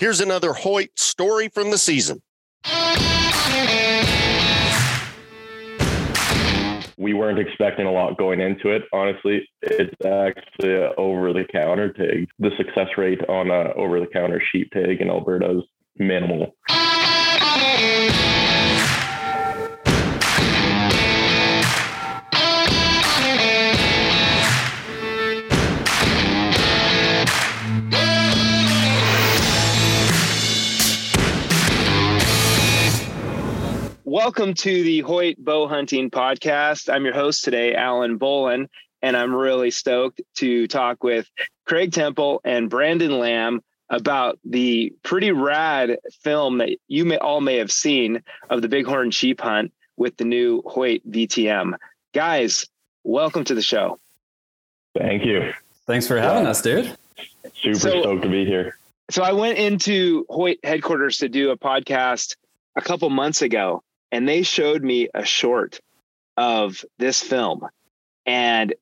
Here's another Hoyt story from the season. We weren't expecting a lot going into it. Honestly, it's actually over the counter pig. The success rate on a over the counter sheep pig in Alberta is minimal. Welcome to the Hoyt Bow Hunting Podcast. I'm your host today, Allen Bolen, and I'm really stoked to talk with Craig Temple and Brandon Lamb about the pretty rad film that you may all may have seen of the bighorn sheep hunt with the new Hoyt VTM. Guys, welcome to the show. Thank you. Thanks for having yeah. us, dude. Super so, stoked to be here. So I went into Hoyt headquarters to do a podcast a couple months ago and they showed me a short of this film and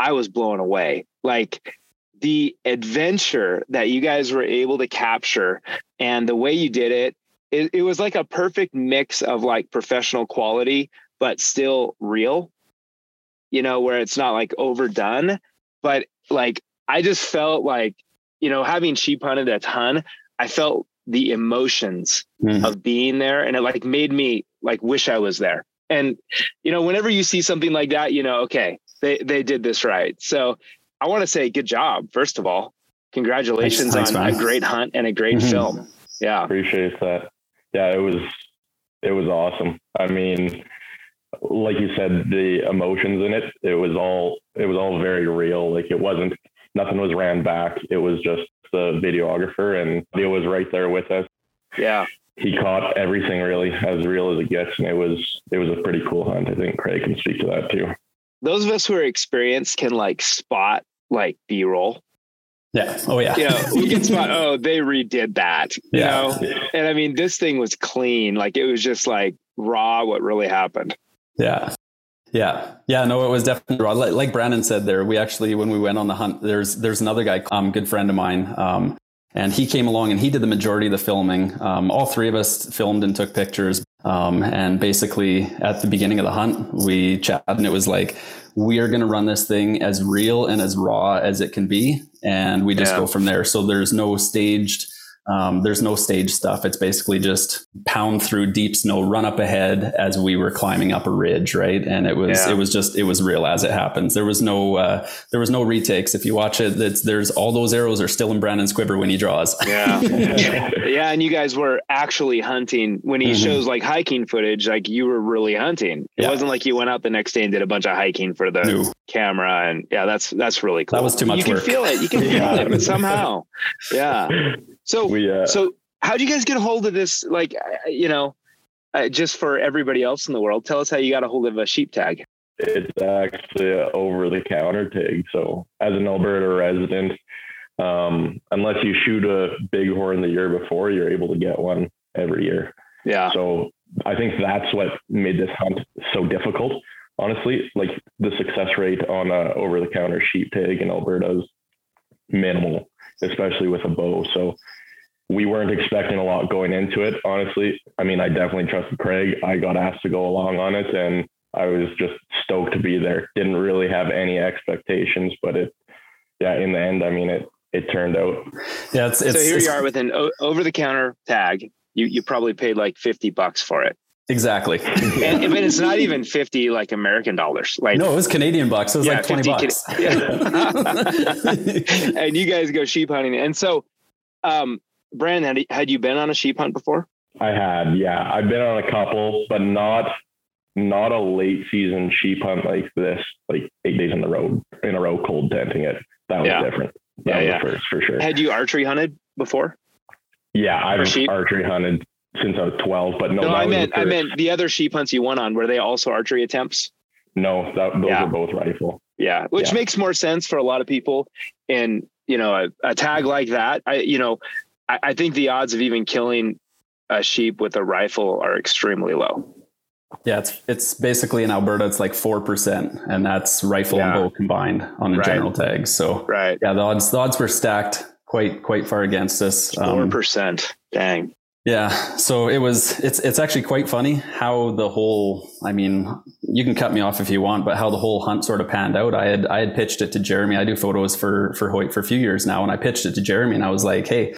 I was blown away. Like the adventure that you guys were able to capture and the way you did it, it, it was like a perfect mix of like professional quality, but still real, you know, where it's not like overdone. But like, I just felt like, you know, having sheep hunted a ton, I felt the emotions mm. of being there and it like made me like wish I was there. And you know, whenever you see something like that, you know, okay, they they did this right. So I want to say good job, first of all. Congratulations thanks, thanks, on man. a great hunt and a great mm-hmm. film. Yeah. Appreciate that. Yeah, it was it was awesome. I mean, like you said, the emotions in it, it was all it was all very real. Like it wasn't nothing was ran back. It was just the videographer and Leo was right there with us. Yeah he caught everything really as real as it gets, and it was it was a pretty cool hunt. I think Craig can speak to that too. Those of us who are experienced can like spot like B roll. Yeah. Oh yeah. You know, we can spot. Oh, they redid that. You yeah. know, and I mean, this thing was clean. Like it was just like raw. What really happened. Yeah. Yeah, yeah, no, it was definitely raw. Like, like, Brandon said, there we actually when we went on the hunt, there's there's another guy, um, good friend of mine, um, and he came along and he did the majority of the filming. Um, all three of us filmed and took pictures. Um, and basically, at the beginning of the hunt, we chatted, and it was like, we are going to run this thing as real and as raw as it can be. And we just yeah. go from there. So there's no staged um, there's no stage stuff. It's basically just pound through deep snow, run up ahead as we were climbing up a ridge, right? And it was yeah. it was just it was real as it happens. There was no uh, there was no retakes. If you watch it, there's all those arrows are still in Brandon's quiver when he draws. Yeah, yeah. And you guys were actually hunting when he mm-hmm. shows like hiking footage. Like you were really hunting. It yeah. wasn't like you went out the next day and did a bunch of hiking for the no. camera. And yeah, that's that's really cool. That was too much. You work. can feel it. You can feel it, but somehow, yeah. So, we, uh, so how do you guys get a hold of this? Like, you know, uh, just for everybody else in the world, tell us how you got a hold of a sheep tag. It's actually an over the counter tag. So, as an Alberta resident, um, unless you shoot a bighorn the year before, you're able to get one every year. Yeah. So, I think that's what made this hunt so difficult. Honestly, like the success rate on a over the counter sheep tag in Alberta is minimal, especially with a bow. So we weren't expecting a lot going into it, honestly. I mean, I definitely trusted Craig. I got asked to go along on it and I was just stoked to be there. Didn't really have any expectations, but it, yeah, in the end, I mean, it, it turned out. Yeah. It's, it's so here it's, you are with an o- over the counter tag. You, you probably paid like 50 bucks for it. Exactly. and, and, it's not even 50 like American dollars. Like No, it was Canadian bucks. It was yeah, like 20 bucks. Can- yeah. and you guys go sheep hunting. And so um Brandon, had, had you been on a sheep hunt before? I had, yeah. I've been on a couple, but not not a late season sheep hunt like this, like eight days in the road in a row, cold tenting it. That was yeah. different. That yeah, was yeah. first for sure. Had you archery hunted before? Yeah, I've archery hunted since I was twelve, but no. No, I meant I meant the other sheep hunts you went on. Were they also archery attempts? No, that, those yeah. were both rifle. Yeah, which makes more sense for a lot of people. And you know, a, a tag like that, I you know, I, I think the odds of even killing a sheep with a rifle are extremely low. Yeah, it's it's basically in Alberta, it's like four percent, and that's rifle yeah. and bow combined on the right. general tag. So right, yeah, the odds the odds were stacked quite quite far against us. Four Um, percent. Dang. yeah, so it was. It's it's actually quite funny how the whole. I mean, you can cut me off if you want, but how the whole hunt sort of panned out. I had I had pitched it to Jeremy. I do photos for for Hoyt for a few years now, and I pitched it to Jeremy, and I was like, hey.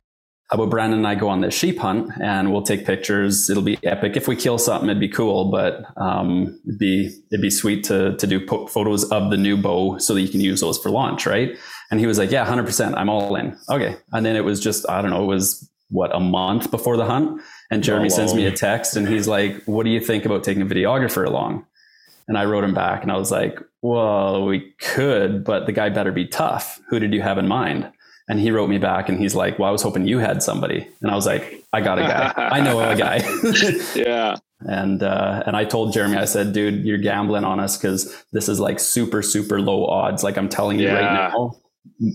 How about Brandon and I go on this sheep hunt and we'll take pictures. It'll be epic. If we kill something, it'd be cool, but um, it'd be it'd be sweet to to do po- photos of the new bow so that you can use those for launch, right? And he was like, "Yeah, hundred percent. I'm all in." Okay. And then it was just I don't know. It was what a month before the hunt, and Jeremy Oh, sends me a text and he's like, "What do you think about taking a videographer along?" And I wrote him back and I was like, "Well, we could, but the guy better be tough. Who did you have in mind?" And he wrote me back and he's like, "Well, I was hoping you had somebody." And I was like, "I got a guy. I know a guy." Yeah. and uh, and I told Jeremy, I said, "Dude, you're gambling on us because this is like super super low odds. Like I'm telling you right now,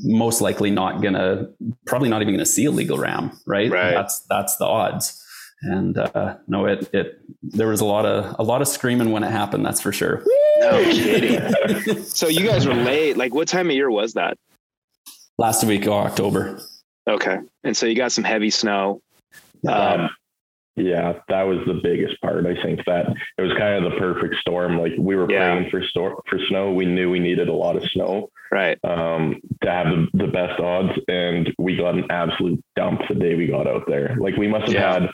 most likely not gonna, probably not even gonna see a legal ram, right? Right. That's that's the odds." And uh, no, it it there was a lot of a lot of screaming when it happened. That's for sure. No kidding. so you guys were late. Like, what time of year was that? Last week of October. Okay. And so you got some heavy snow. Um, yeah, that was the biggest part. I think that it was kind of the perfect storm. Like we were Yeah. praying for store for snow. We knew we needed a lot of snow right. um, to have the, the best odds, and we got an absolute dump the day we got out there. Like we must have Yeah. had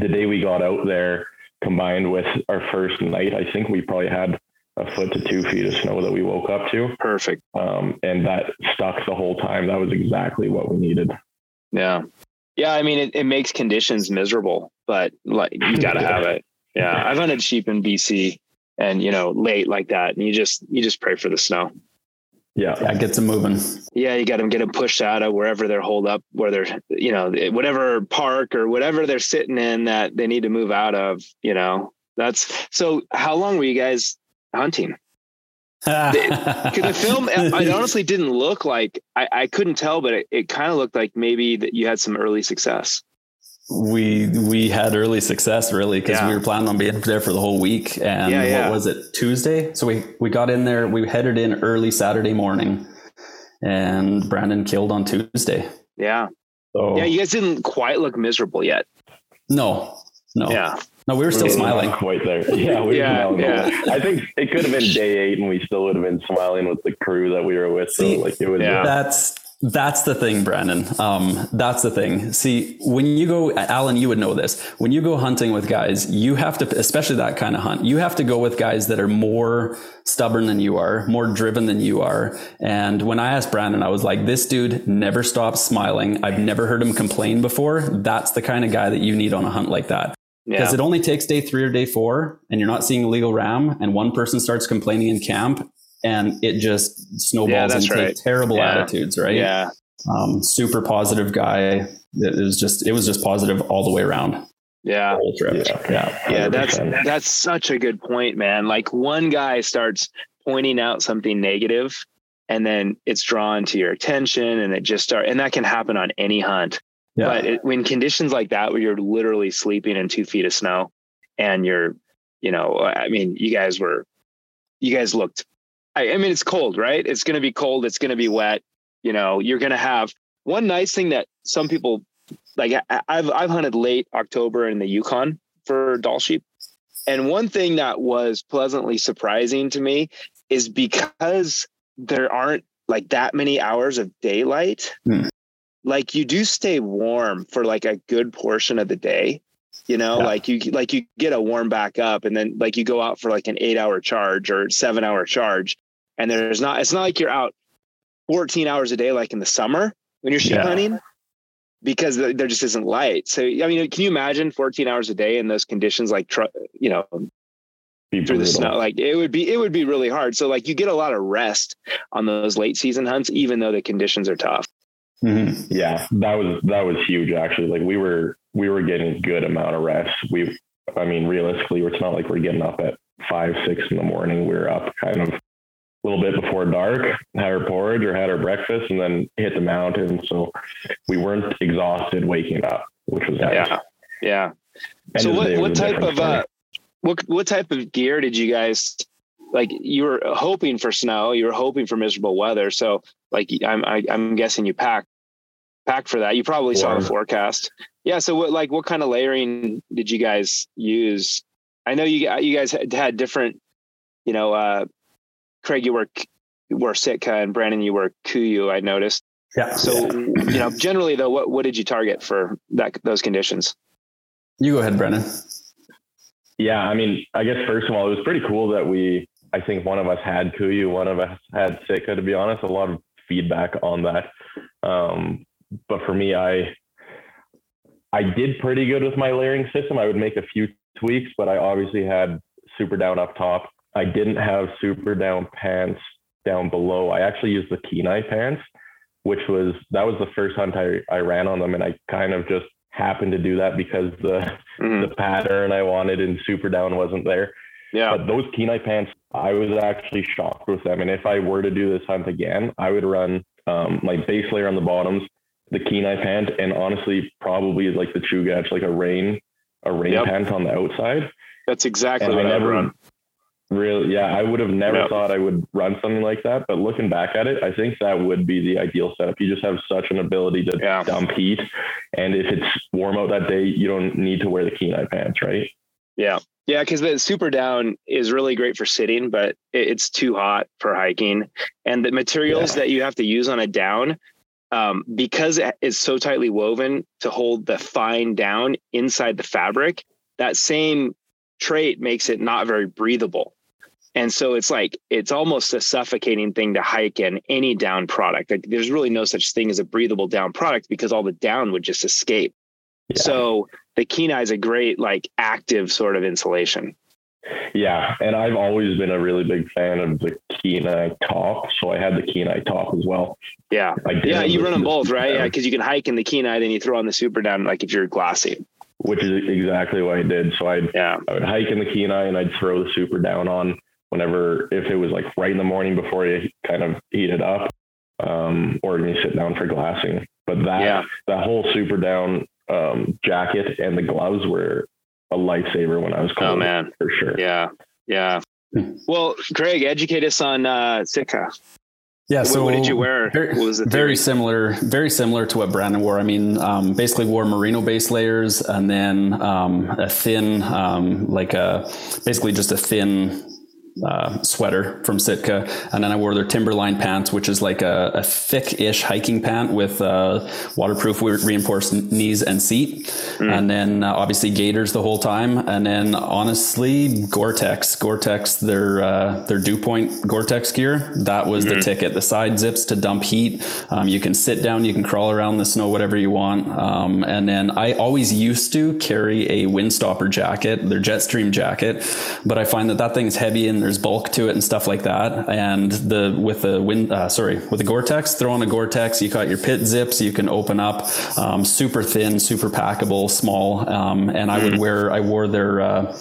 the day we got out there combined with our first night. I think we probably had a foot to two feet of snow that we woke up to, Perfect. um, and that stuck the whole time. That was exactly what we needed. Yeah. Yeah. I mean, it, it makes conditions miserable, but like you got to have it. Yeah. I've hunted sheep in BC and, you know, late like that. And you just, you just pray for the snow. Yeah, Yeah, get them moving. Yeah. You got them get them pushed out of wherever they're holed up, where they're, you know, whatever park or whatever they're sitting in that they need to move out of, you know, that's so how long were you guys hunting? Ah. Because the film, it honestly didn't look like I, I couldn't tell, but it, it kind of looked like maybe that you had some early success. we we had early success really because Yeah. we were planning on being there for the whole week and Yeah, yeah. what was it tuesday so we we got in there we headed in early saturday morning and brandon killed on tuesday Yeah, so yeah. You guys didn't quite look miserable yet. no no Yeah, no we were still We were smiling quite there. Yeah, we Yeah, were smiling. yeah. I think it could have been day eight, and we still would have been smiling with the crew that we were with. So See, like it was. Yeah. That's that's the thing, Brandon. Um, that's the thing. See, when you go, Allen, you would know this. When you go hunting with guys, you have to, especially that kind of hunt, you have to go with guys that are more stubborn than you are, more driven than you are. And when I asked Brandon, I was like, this dude never stops smiling. I've never heard him complain before. That's the kind of guy that you need on a hunt like that. Because yeah, it only takes day three or day four, and you're not seeing a legal ram, and one person starts complaining in camp, and it just snowballs that's into right. terrible Yeah. attitudes, right? yeah, Um, super positive guy. It was just it was just positive all the way around. Yeah, whole trip. Yeah. yeah. yeah. That's that's such a good point, man. Like one guy starts pointing out something negative, and then it's drawn to your attention, and it just start, and that can happen on any hunt. Yeah. But it, when conditions like that, where you're literally sleeping in two feet of snow, and you're, you know, I mean, you guys were, you guys looked. I, I mean, it's cold, right? It's going to be cold. It's going to be wet. You know, you're going to have one nice thing that some people like. I, I've I've hunted late October in the Yukon for Dall sheep, and one thing that was pleasantly surprising to me is because there aren't like that many hours of daylight Hmm. Like you do stay warm for like a good portion of the day you know? Yeah. like you like you get a warm back up and then like you go out for like an eight hour charge or seven hour charge and there's not it's not like you're out 14 hours a day like in the summer when you're sheep Yeah. hunting because there just isn't light. So i mean can you imagine 14 hours a day in those conditions like you know Be through the snow? like it would be it would be really hard. So like you get a lot of rest on those late season hunts even though the conditions are tough Mhm. Yeah, that was that was huge actually. Like we were we were getting a good amount of rest. We, I mean, realistically, it's not like we're getting up at five six in the morning. We are up kind of a little bit before dark, had our porridge or had our breakfast, and then hit the mountain. So we weren't exhausted waking up, which was nice. yeah yeah End so what, what type of uh what what type of gear did you guys like you were hoping for snow you were hoping for miserable weather so like i'm I, i'm guessing you packed packed for that. You probably saw the forecast. Yeah. So what like what kind of layering did you guys use? I know you you guys had, had different, you know, uh, Craig, you were you were Sitka and Brandon, you were Kuiu. I noticed. Yeah. So you know, generally though, what what did you target for that those conditions? You go ahead, Brandon. Yeah, I mean, I guess first of all, it was pretty cool that we. I think one of us had Kuiu, one of us had Sitka. To be honest, a lot of feedback on that. Um, but for me, I I did pretty good with my layering system. I would make a few tweaks, but I obviously had super down up top. I didn't have super down pants down below. I actually used the Kenai pants, which was that was the first hunt I, I ran on them, and I kind of just happened to do that because the mm. the pattern I wanted in super down wasn't there. Yeah. But those Kenai pants, I was actually shocked with them. And if I were to do this hunt again, I would run um, like base layer on the bottoms, the Kenai pant, and honestly, probably like the Chugach, like a rain, a rain yep. pant on the outside. That's exactly and what I never run. Really, yeah, I would have never yep. thought I would run something like that. But looking back at it, I think that would be the ideal setup. You just have such an ability to yeah. dump heat, and if it's warm out that day, you don't need to wear the Kenai pants, right? Yeah, yeah, because the super down is really great for sitting, but it's too hot for hiking. And the materials yeah. that you have to use on a down, um, because it's so tightly woven to hold the fine down inside the fabric, that same trait makes it not very breathable. And so it's like it's almost a suffocating thing to hike in any down product. Like there's really no such thing as a breathable down product because all the down would just escape. Yeah. So the Kenai is a great like active sort of insulation. Yeah, and I've always been a really big fan of the Kenai top, so I had the Kenai top as well. Yeah, yeah, you run them both, right? Yeah, because you can hike in the Kenai, then you throw on the super down, like if you're glassy. Which is exactly what I did. So I'd yeah. I would hike in the Kenai and I'd throw the super down on whenever if it was like right in the morning before you kind of heat it up, um, or you sit down for glassing. But that yeah. that whole super down um, jacket and the gloves were a lifesaver when I was cold. Oh man, for sure. Yeah, yeah. Well, Craig, educate us on uh, Sitka. Yeah. So what, did you wear? Very, very, similar, very similar to what Brandon wore. I mean, um, basically wore merino base layers and then um, a thin, um, like a basically just a thin uh, sweater from Sitka, and then I wore their Timberline pants, which is like a, a thick-ish hiking pant with uh, waterproof reinforced knees and seat, mm. and then uh, obviously gaiters the whole time, and then honestly Gore-Tex, Gore-Tex, their uh, their dew point Gore-Tex gear, that was mm-hmm. the ticket. The side zips to dump heat. Um, you can sit down, you can crawl around the snow, whatever you want, um, and then I always used to carry a windstopper jacket, their Jetstream jacket, but I find that that thing's heavy and there's bulk to it and stuff like that. And the with the wind, uh, sorry, with the Gore-Tex, throw on a Gore-Tex. You got your pit zips. You can open up, um, super thin, super packable, small. Um, and I would mm. wear, I wore their. Uh,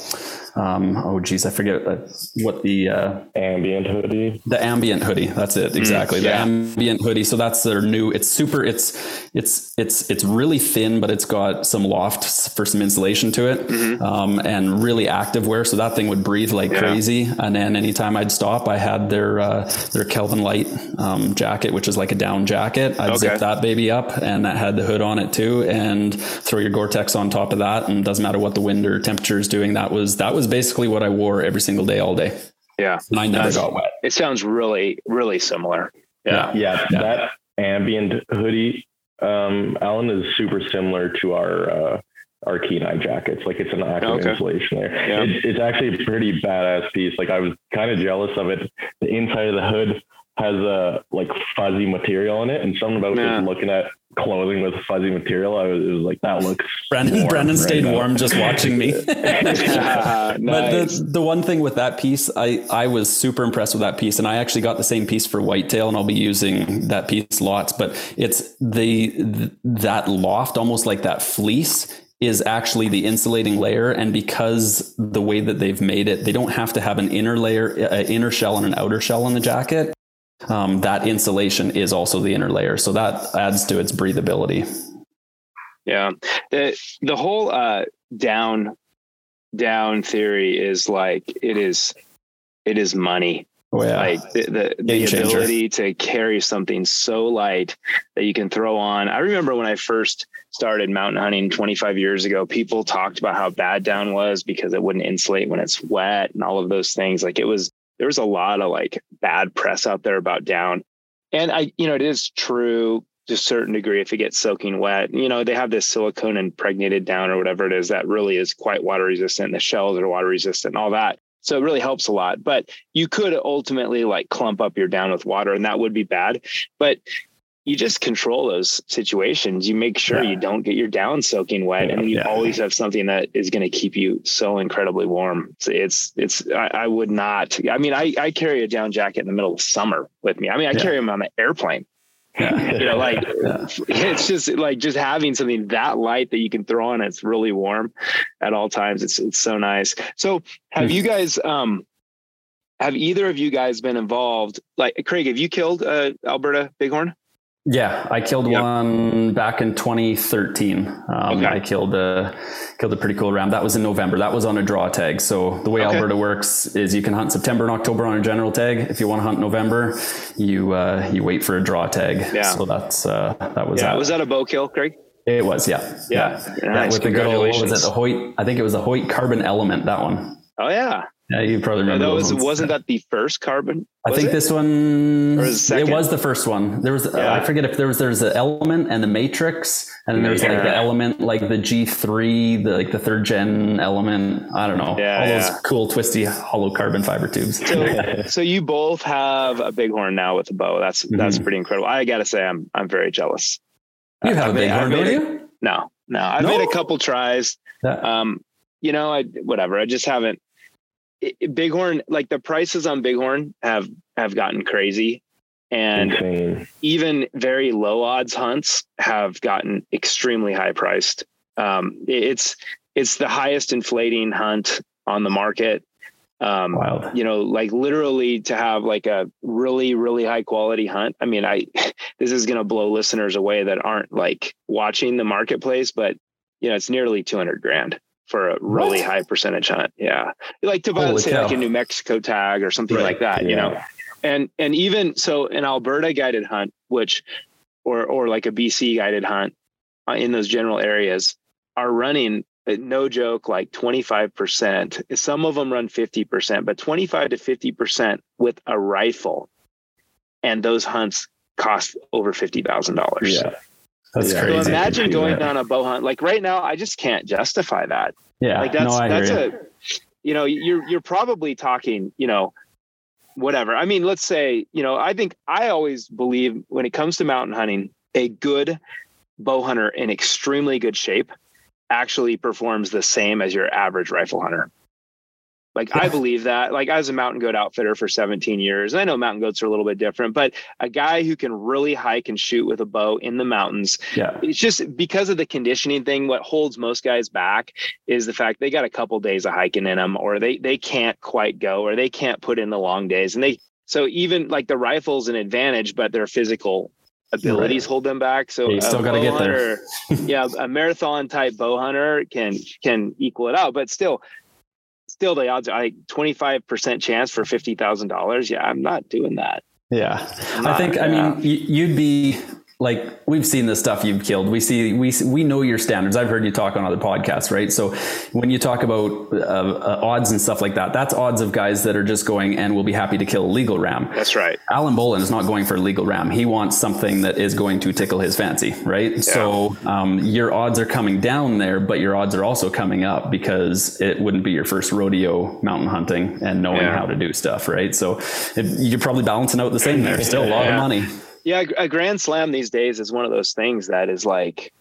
um, oh geez, I forget uh, what the uh, ambient hoodie. The ambient hoodie. That's it. Exactly. Mm, yeah. The ambient hoodie. So that's their new. It's super. It's it's it's it's really thin, but it's got some loft for some insulation to it, mm-hmm. um, and really active wear. So that thing would breathe like yeah. crazy. And then anytime I'd stop, I had their uh, their Kelvin Lite um, jacket, which is like a down jacket. I'd okay. zip that baby up, and that had the hood on it too, and throw your Gore-Tex on top of that, and doesn't matter what the wind or temperature is doing. That was that was was basically what I wore every single day, all day. Yeah. And I never got wet. It sounds really, really similar. Yeah. Yeah. yeah. That ambient hoodie, um, Allen is super similar to our, uh, our Kenai jackets. Like it's an active okay. insulation there. Yeah. It, it's actually a pretty badass piece. Like I was kind of jealous of it. The inside of the hood has a like fuzzy material in it, and something about yeah. just looking at clothing with fuzzy material, I was, it was like that looks. Brandon Brandon stayed warm just watching me. nice. But the the one thing with that piece, I I was super impressed with that piece, and I actually got the same piece for whitetail, and I'll be using that piece lots. But it's the, the that loft, almost like that fleece is actually the insulating layer and because the way that they've made it they don't have to have an inner layer an inner shell and an outer shell on the jacket um, that insulation is also the inner layer. So that adds to its breathability. Yeah. The, the whole uh, down down theory is like it is it is money. Oh, yeah. Like the the, the ability to carry something so light that you can throw on. I remember when I first started mountain hunting 25 years ago, people talked about how bad down was because it wouldn't insulate when it's wet and all of those things. Like it was there was a lot of like bad press out there about down. And I, you know, it is true to a certain degree if it gets soaking wet. You know, they have this silicone impregnated down or whatever it is that really is quite water resistant. The shells are water resistant and all that. So it really helps a lot. But you could ultimately like clump up your down with water and that would be bad. But you just control those situations. You make sure Yeah. you don't get your down soaking wet, and you Yeah. always have something that is going to keep you so incredibly warm. It's it's, it's I, I would not. I mean, I I carry a down jacket in the middle of summer with me. I mean, I Yeah. carry them on the airplane. Yeah. You know, like Yeah. it's just like just having something that light that you can throw on. It's really warm at all times. It's it's so nice. So have you guys um have either of you guys been involved? Like Craig, have you killed uh, Alberta bighorn? Yeah, I killed Yep. one back in 2013. Um, Okay. I killed a killed a pretty cool ram. That was in November. That was on a draw tag. So the way Okay. Alberta works is you can hunt September and October on a general tag. If you want to hunt November, you uh, you wait for a draw tag. Yeah. So that's uh, that was Yeah, that. was that a bow kill, Craig? it was yeah Yeah. yeah, Nice. with the good old what was it the Hoyt I think it was the Hoyt Carbon Element that one. Oh yeah, Yeah, you probably remember that was wasn't that the first carbon? I think it? this one was it was the first one. There was Yeah. I forget if there was there's the element and the matrix, and then there's like the element like the G three, the like the third gen element. I don't know. Yeah, All yeah. those cool twisty hollow carbon fiber tubes. So, so you both have a bighorn now with a bow. That's that's Mhm. pretty incredible. I got to say, I'm I'm very jealous. you have I a made- big I horn, made don't you? No, no, I've No? made a couple tries. Yeah. Um, you know, I whatever. I just haven't. It- bighorn, like the prices on bighorn have have gotten crazy, and Insane. even very low odds hunts have gotten extremely high priced. Um, it- it's it's the highest inflating hunt on the market. Um, Wild. you know, like literally to have like a really, really high quality hunt. I mean, I this is going to blow listeners away that aren't like watching the marketplace, but you know, it's nearly 200 grand for a really What? high percentage hunt. Yeah, like to buy, say, like a New Mexico tag or something Right. like that. You know, and and even so, an Alberta guided hunt, which or or like a BC guided hunt uh, in those general areas, are running uh, no joke like 25% some of them run 50% but 25 to 50% with a rifle and those hunts cost over $50000 Yeah. That's Yeah. so imagine going that. on a bow hunt like right now i just can't justify that yeah. like that's no, I that's hear a you know you're you're probably talking you know whatever i mean let's say you know i think i always believe when it comes to mountain hunting a good bow hunter in extremely good shape actually performs the same as your average rifle hunter like i believe that like I was a mountain goat outfitter for 17 years and i know mountain goats are a little bit different but a guy who can really hike and shoot with a bow in the mountains. Yeah. it's just because of the conditioning thing what holds most guys back is the fact they got a couple days of hiking in them or they they can't quite go or they can't put in the long days and they so even like the rifle's an advantage but their physical abilities Right. hold them back so You a still gotta bow get there. yeah a marathon type bow hunter can can equal it out but still still the odds are like 25% chance for $50,000 yeah I'm not doing that. Yeah, I Not- think. I mean, you'd be like we've seen the stuff you've killed. We see we we know your standards. I've heard you talk on other podcasts, right? So when you talk about uh, uh, odds and stuff like that, that's odds of guys that are just going and will be happy to kill a legal ram. that's right Allen Bolen is not going for a legal ram. He wants something that is going to tickle his fancy, right? So um, your odds are coming down there, but your odds are also coming up because it wouldn't be your first rodeo mountain hunting and knowing Yeah. how to do stuff, right? So it, you're probably balancing out the same there. Still a lot Yeah. of money. Yeah, a grand slam these days is one of those things that is like,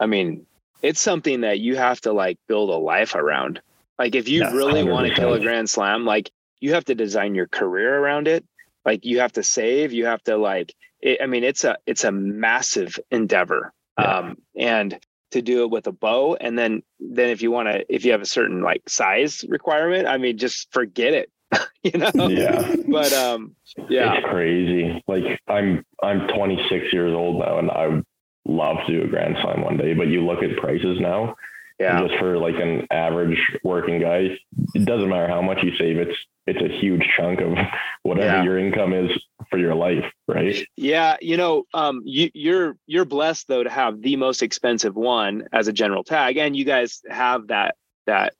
I mean, it's something that you have to like build a life around. Like, if you really want to kill a grand slam, like you have to design your career around it. Like, you have to save. You have to like. It, I mean, it's a it's a massive endeavor. Yeah. Um, and to do it with a bow, and then then if you want to, if you have a certain like size requirement, I mean, just forget it. you know. Yeah. But um, yeah. It's crazy. Like I'm I'm 26 years old now and I would love to do a grand slam one day, but you look at prices now, Yeah. Just for like an average working guy, it doesn't matter how much you save. It's it's a huge chunk of whatever Yeah. your income is for your life, right? Yeah, you know, um, you, you're you're blessed though to have the most expensive one as a general tag, and you guys have that that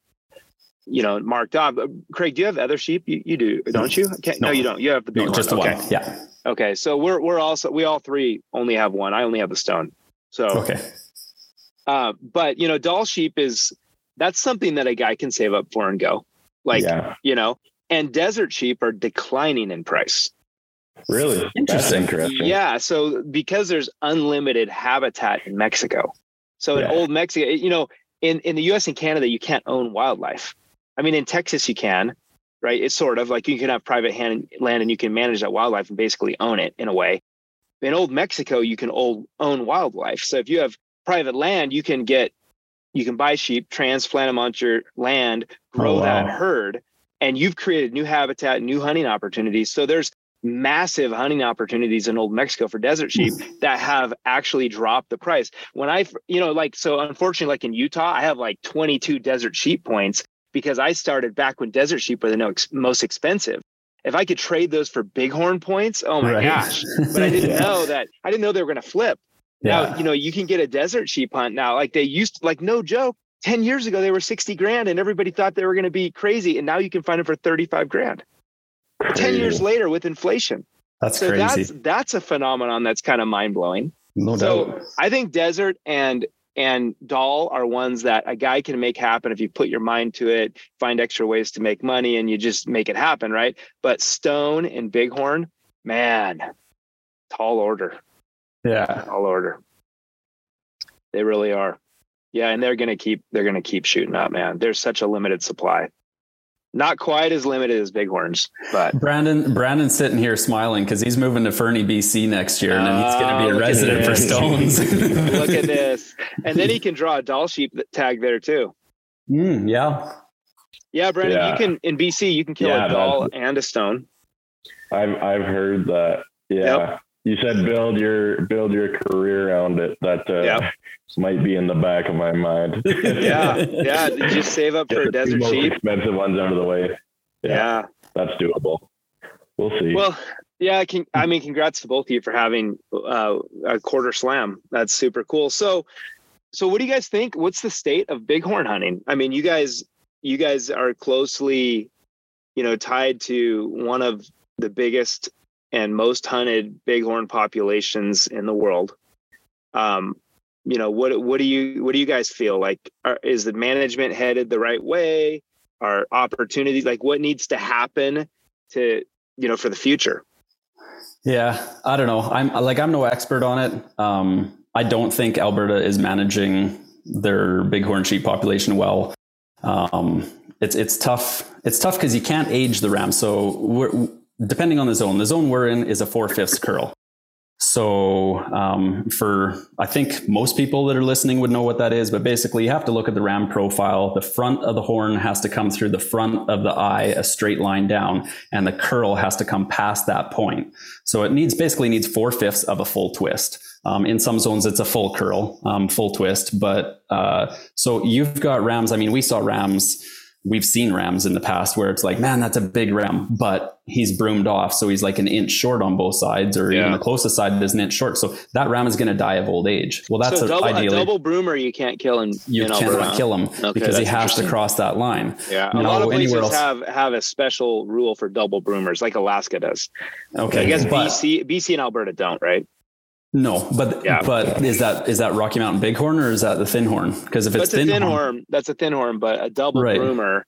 you know marked off. Uh, Craig, do you have other sheep? You, you do, don't you? Okay, no. No. you don't. You have the big No, one. just the okay. one. Yeah. Okay, so we're we're also we all three only have one. I only have the stone. So, Okay. uh, but you know, Dall sheep is that's something that a guy can save up for and go. Like yeah, you know, and desert sheep are declining in price. really Interesting. That's interesting. Yeah. So because there's unlimited habitat in Mexico. So in old Mexico, you know, in, in the US and Canada, you can't own wildlife. I mean, in Texas, you can, right? It's sort of like you can have private hand, land and you can manage that wildlife and basically own it in a way. In old Mexico, you can old, own wildlife. So if you have private land, you can get, you can buy sheep, transplant them onto your land, grow Oh, that herd, and you've created new habitat, new hunting opportunities. So there's massive hunting opportunities in old Mexico for desert sheep that have actually dropped the price. When I, you know, like, so unfortunately, like in Utah, I have like 22 desert sheep points because I started back when desert sheep were the most expensive. If I could trade those for bighorn points, oh my Right. gosh. But I didn't Yeah. know that, I didn't know they were going to flip. Now, you know, you can get a desert sheep hunt now. Like they used, like no joke, 10 years ago, they were 60 grand and everybody thought they were going to be crazy. And now you can find them for 35 grand. 10 years later with inflation. That's So crazy. that's that's a phenomenon that's kind of mind blowing. no So doubt. I think desert and and Dall are ones that a guy can make happen if you put your mind to it, find extra ways to make money, and you just make it happen, right? But stone and bighorn, man, tall order, Yeah. tall order. They really are. Yeah, and they're gonna keep they're gonna keep shooting up, man. There's such a limited supply. Not quite as limited as bighorns, but Brandon Brandon's sitting here smiling because he's moving to Fernie, BC next year, and then he's going Oh, to be a look at resident for stones. look at this. And then he can draw a Dall sheep tag there too. Mm, yeah. Yeah, Brandon, Yeah. you can in BC you can kill Yeah, a Dall and a stone. I've I've heard that. Yeah. Yep. You said build your build your career around it. That uh, Yep. Might be in the back of my mind. Yeah, yeah. Just save up Get for a desert sheep. expensive ones out of the way. Yeah. That's doable. We'll see. Well, yeah. I can, I mean, congrats to both of you for having uh, a quarter slam. That's super cool. So, so what do you guys think? What's the state of bighorn hunting? I mean, you guys, you guys are closely, you know, tied to one of the biggest and most hunted bighorn populations in the world. Um, you know, what what do you what do you guys feel like? Are, is the management headed the right way? Are opportunities like what needs to happen to you know for the future? Yeah, I don't know. I'm like I'm no expert on it. Um, I don't think Alberta is managing their bighorn sheep population well. Um, it's it's tough. It's tough because you can't age the ram. So we're, depending on the zone, the zone we're in is a four fifths curl. So um, for I think most people that are listening would know what that is, but basically you have to look at the ram profile. The front of the horn has to come through the front of the eye, a straight line down, and the curl has to come past that point. So it needs basically needs four fifths of a full twist. Um, in some zones, it's a full curl, um, full twist. But uh, so you've got rams. I mean, we saw rams. We've seen rams in the past where it's like, man, that's a big ram, but he's broomed off, so he's like an inch short on both sides, or even the closest side is an inch short. So that ram is going to die of old age. Well, that's so a, double, a double broomer you can't kill in you in cannot Alberta. kill him Okay, because he has to cross that line. Yeah, a lot of places else. have have a special rule for double broomers, like Alaska does. Okay, I guess but- BC BC and Alberta don't, right? No, but Yeah. but is that is that Rocky Mountain Bighorn or is that the Thin Horn? Because if it's Thin, thin Horn, horn. That's a thin horn, but a double Right. broomer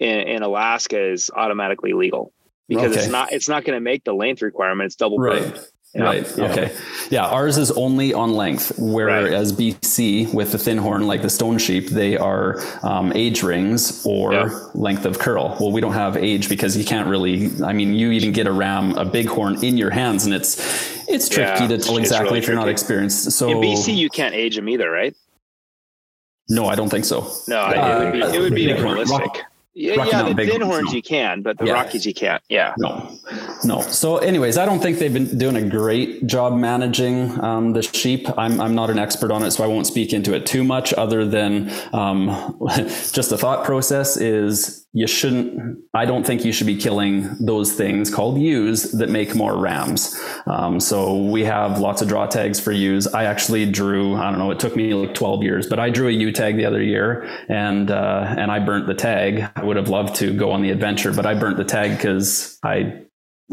in, in Alaska is automatically legal because it's not it's not going to make the length requirement. It's double Right. broomed. Yeah. Right. Yeah. Okay. Yeah. Ours is only on length, whereas BC with the thin horn, like the stone sheep, they are um, age rings or Yeah. length of curl. Well, we don't have age because you can't really. I mean, you even get a ram, a big horn in your hands, and it's it's tricky Yeah, to tell exactly really if you're not experienced. So In BC, you can't age them either, right? no, I don't think so. No, Uh, it would be it would be Bighorn. realistic. Rock- Yeah, yeah, the Mountain thin Bighorns, horns no. you can, but the Yeah. Rockies you can't. Yeah. No, no. So, anyways, I don't think they've been doing a great job managing um, the sheep. I'm, I'm not an expert on it, so I won't speak into it too much. Other than um, just the thought process is you shouldn't. I don't think you should be killing those things called ewes that make more rams. Um, so we have lots of draw tags for ewes. I actually drew. I don't know. It took me like 12 years, but I drew a ewe tag the other year, and uh, and I burnt the tag. I would have loved to go on the adventure, but I burnt the tag because I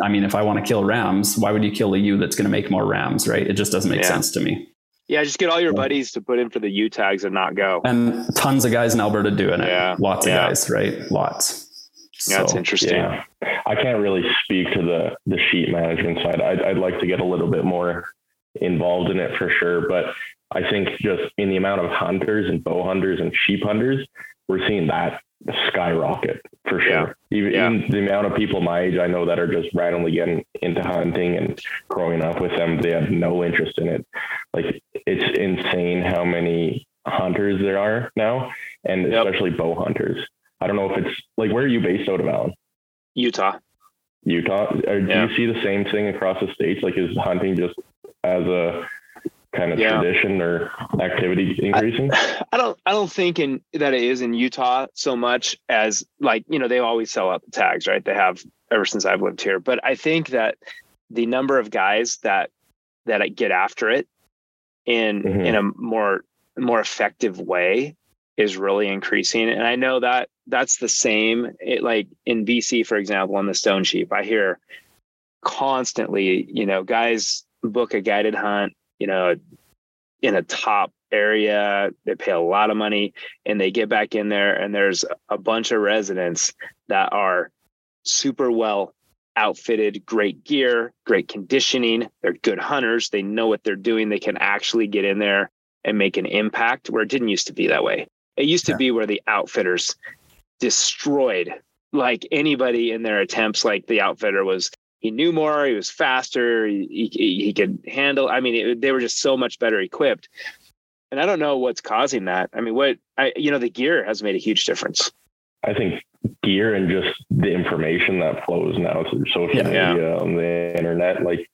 I mean, if I want to kill rams, why would you kill a ewe that's going to make more rams, right? It just doesn't make Yeah. sense to me. Yeah, just get all your buddies to put in for the ewe tags and not go. And tons of guys in Alberta doing it. Yeah. Lots of guys, right? Lots. Yeah, that's interesting. Yeah, I can't really speak to the the sheep management side. I'd, I'd like to get a little bit more involved in it for sure, but I think just in the amount of hunters and bow hunters and sheep hunters, we're seeing that skyrocket for sure. Even, Yeah. even the amount of people my age I know that are just randomly getting into hunting and growing up with them, they have no interest in it. Like it's insane how many hunters there are now, and Yep. especially bow hunters. I don't know if it's like where are you based out of, Allen? Utah. Utah. Or do Yeah. you see the same thing across the states? Like, is hunting just as a kind of Yeah. tradition or activity increasing? I don't I don't think in that it is in Utah so much as like, you know, they always sell out the tags, right? They have ever since I've lived here. But I think that the number of guys that that get after it in Mhm. in a more more effective way is really increasing. And I know that that's the same it, like in BC, for example, on the stone sheep. I hear constantly, you know, guys book a guided hunt, you know, in a top area. They pay a lot of money and they get back in there, and there's a bunch of residents that are super well outfitted, great gear, great conditioning. They're good hunters. They know what they're doing. They can actually get in there and make an impact where it didn't used to be that way. It used to be where the outfitters destroyed like anybody in their attempts. Like the outfitter was, he knew more, he was faster, he, he, he could handle. I mean, it, they were just so much better equipped. And I don't know what's causing that. I mean, what I, you know, the gear has made a huge difference. I think gear and just the information that flows now through social Yeah. media on the internet, like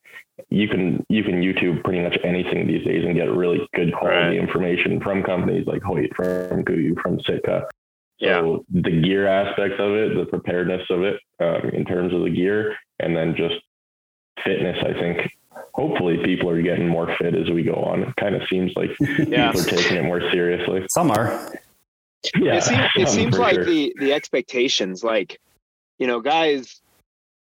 you can you can YouTube pretty much anything these days and get really good quality Right. information from companies like Hoyt, from Kuiu, from Sitka. Yeah. So the gear aspect of it, the preparedness of it, um, in terms of the gear, and then just fitness. I think hopefully people are getting more fit as we go on. It kind of seems like Yeah. people are taking it more seriously. Some are. Yeah, it seems, it seems like sure. the the expectations like you know guys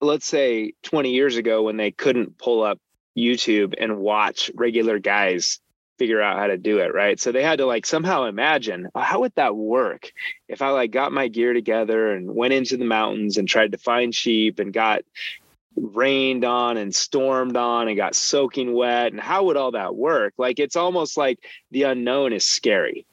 let's say 20 years ago when they couldn't pull up youtube and watch regular guys figure out how to do it right? So they had to like somehow imagine "Oh, how would that work if i like got my gear together and went into the mountains and tried to find sheep and got rained on and stormed on and got soaking wet? And how would all that work? Like it's almost like the unknown is scary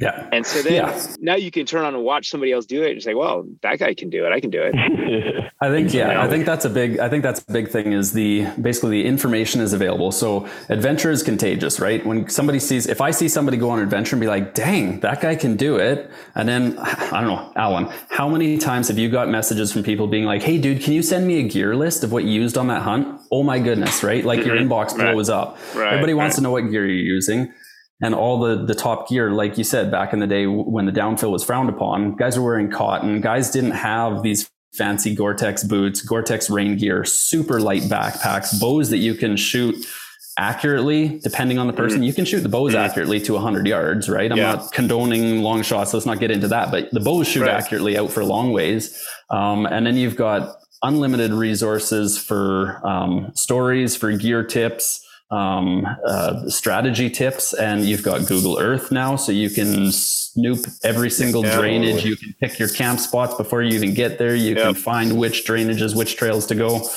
Yeah. and so then Yeah. now you can turn on and watch somebody else do it and say, well, that guy can do it. I can do it. I think yeah, Yeah. I think that's a big I think that's a big thing is the basically the information is available. So adventure is contagious, right? When somebody sees if I see somebody go on an adventure and be like, "Dang, that guy can do it." And then I don't know, Allen, how many times have you got messages from people being like, "Hey dude, can you send me a gear list of what you used on that hunt?" Oh my goodness, right? Like your Mhm. inbox Right. blows up. Right. Everybody wants right. to know what gear you're using. And all the, the top gear, like you said, back in the day when the downfill was frowned upon, guys were wearing cotton. Guys didn't have these fancy Gore-Tex boots, Gore-Tex rain gear, super light backpacks, bows that you can shoot accurately, depending on the person. You can shoot the bows Mhm. accurately to 100 yards, right? I'm Yeah. not condoning long shots. Let's not get into that. But the bows shoot Right. accurately out for long ways. Um, and then you've got unlimited resources for um, stories, for gear tips, um, uh, strategy tips, and you've got Google Earth now, so you can snoop every single Yeah. drainage. You can pick your camp spots before you even get there. You can find which drainages, which trails to go.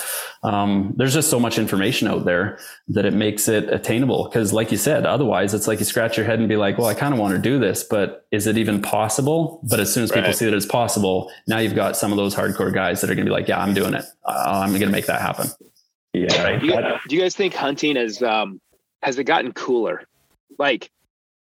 Um, there's just so much information out there that it makes it attainable. Because, like you said, otherwise it's like you scratch your head and be like, "Well, I kind of want to do this, but is it even possible?" But as soon as people Right. see that it's possible, now you've got some of those hardcore guys that are going to be like, "Yeah, I'm doing it. Uh, I'm going to make that happen." Yeah, Do you, that- do you guys think hunting has, um, has it gotten cooler? Like,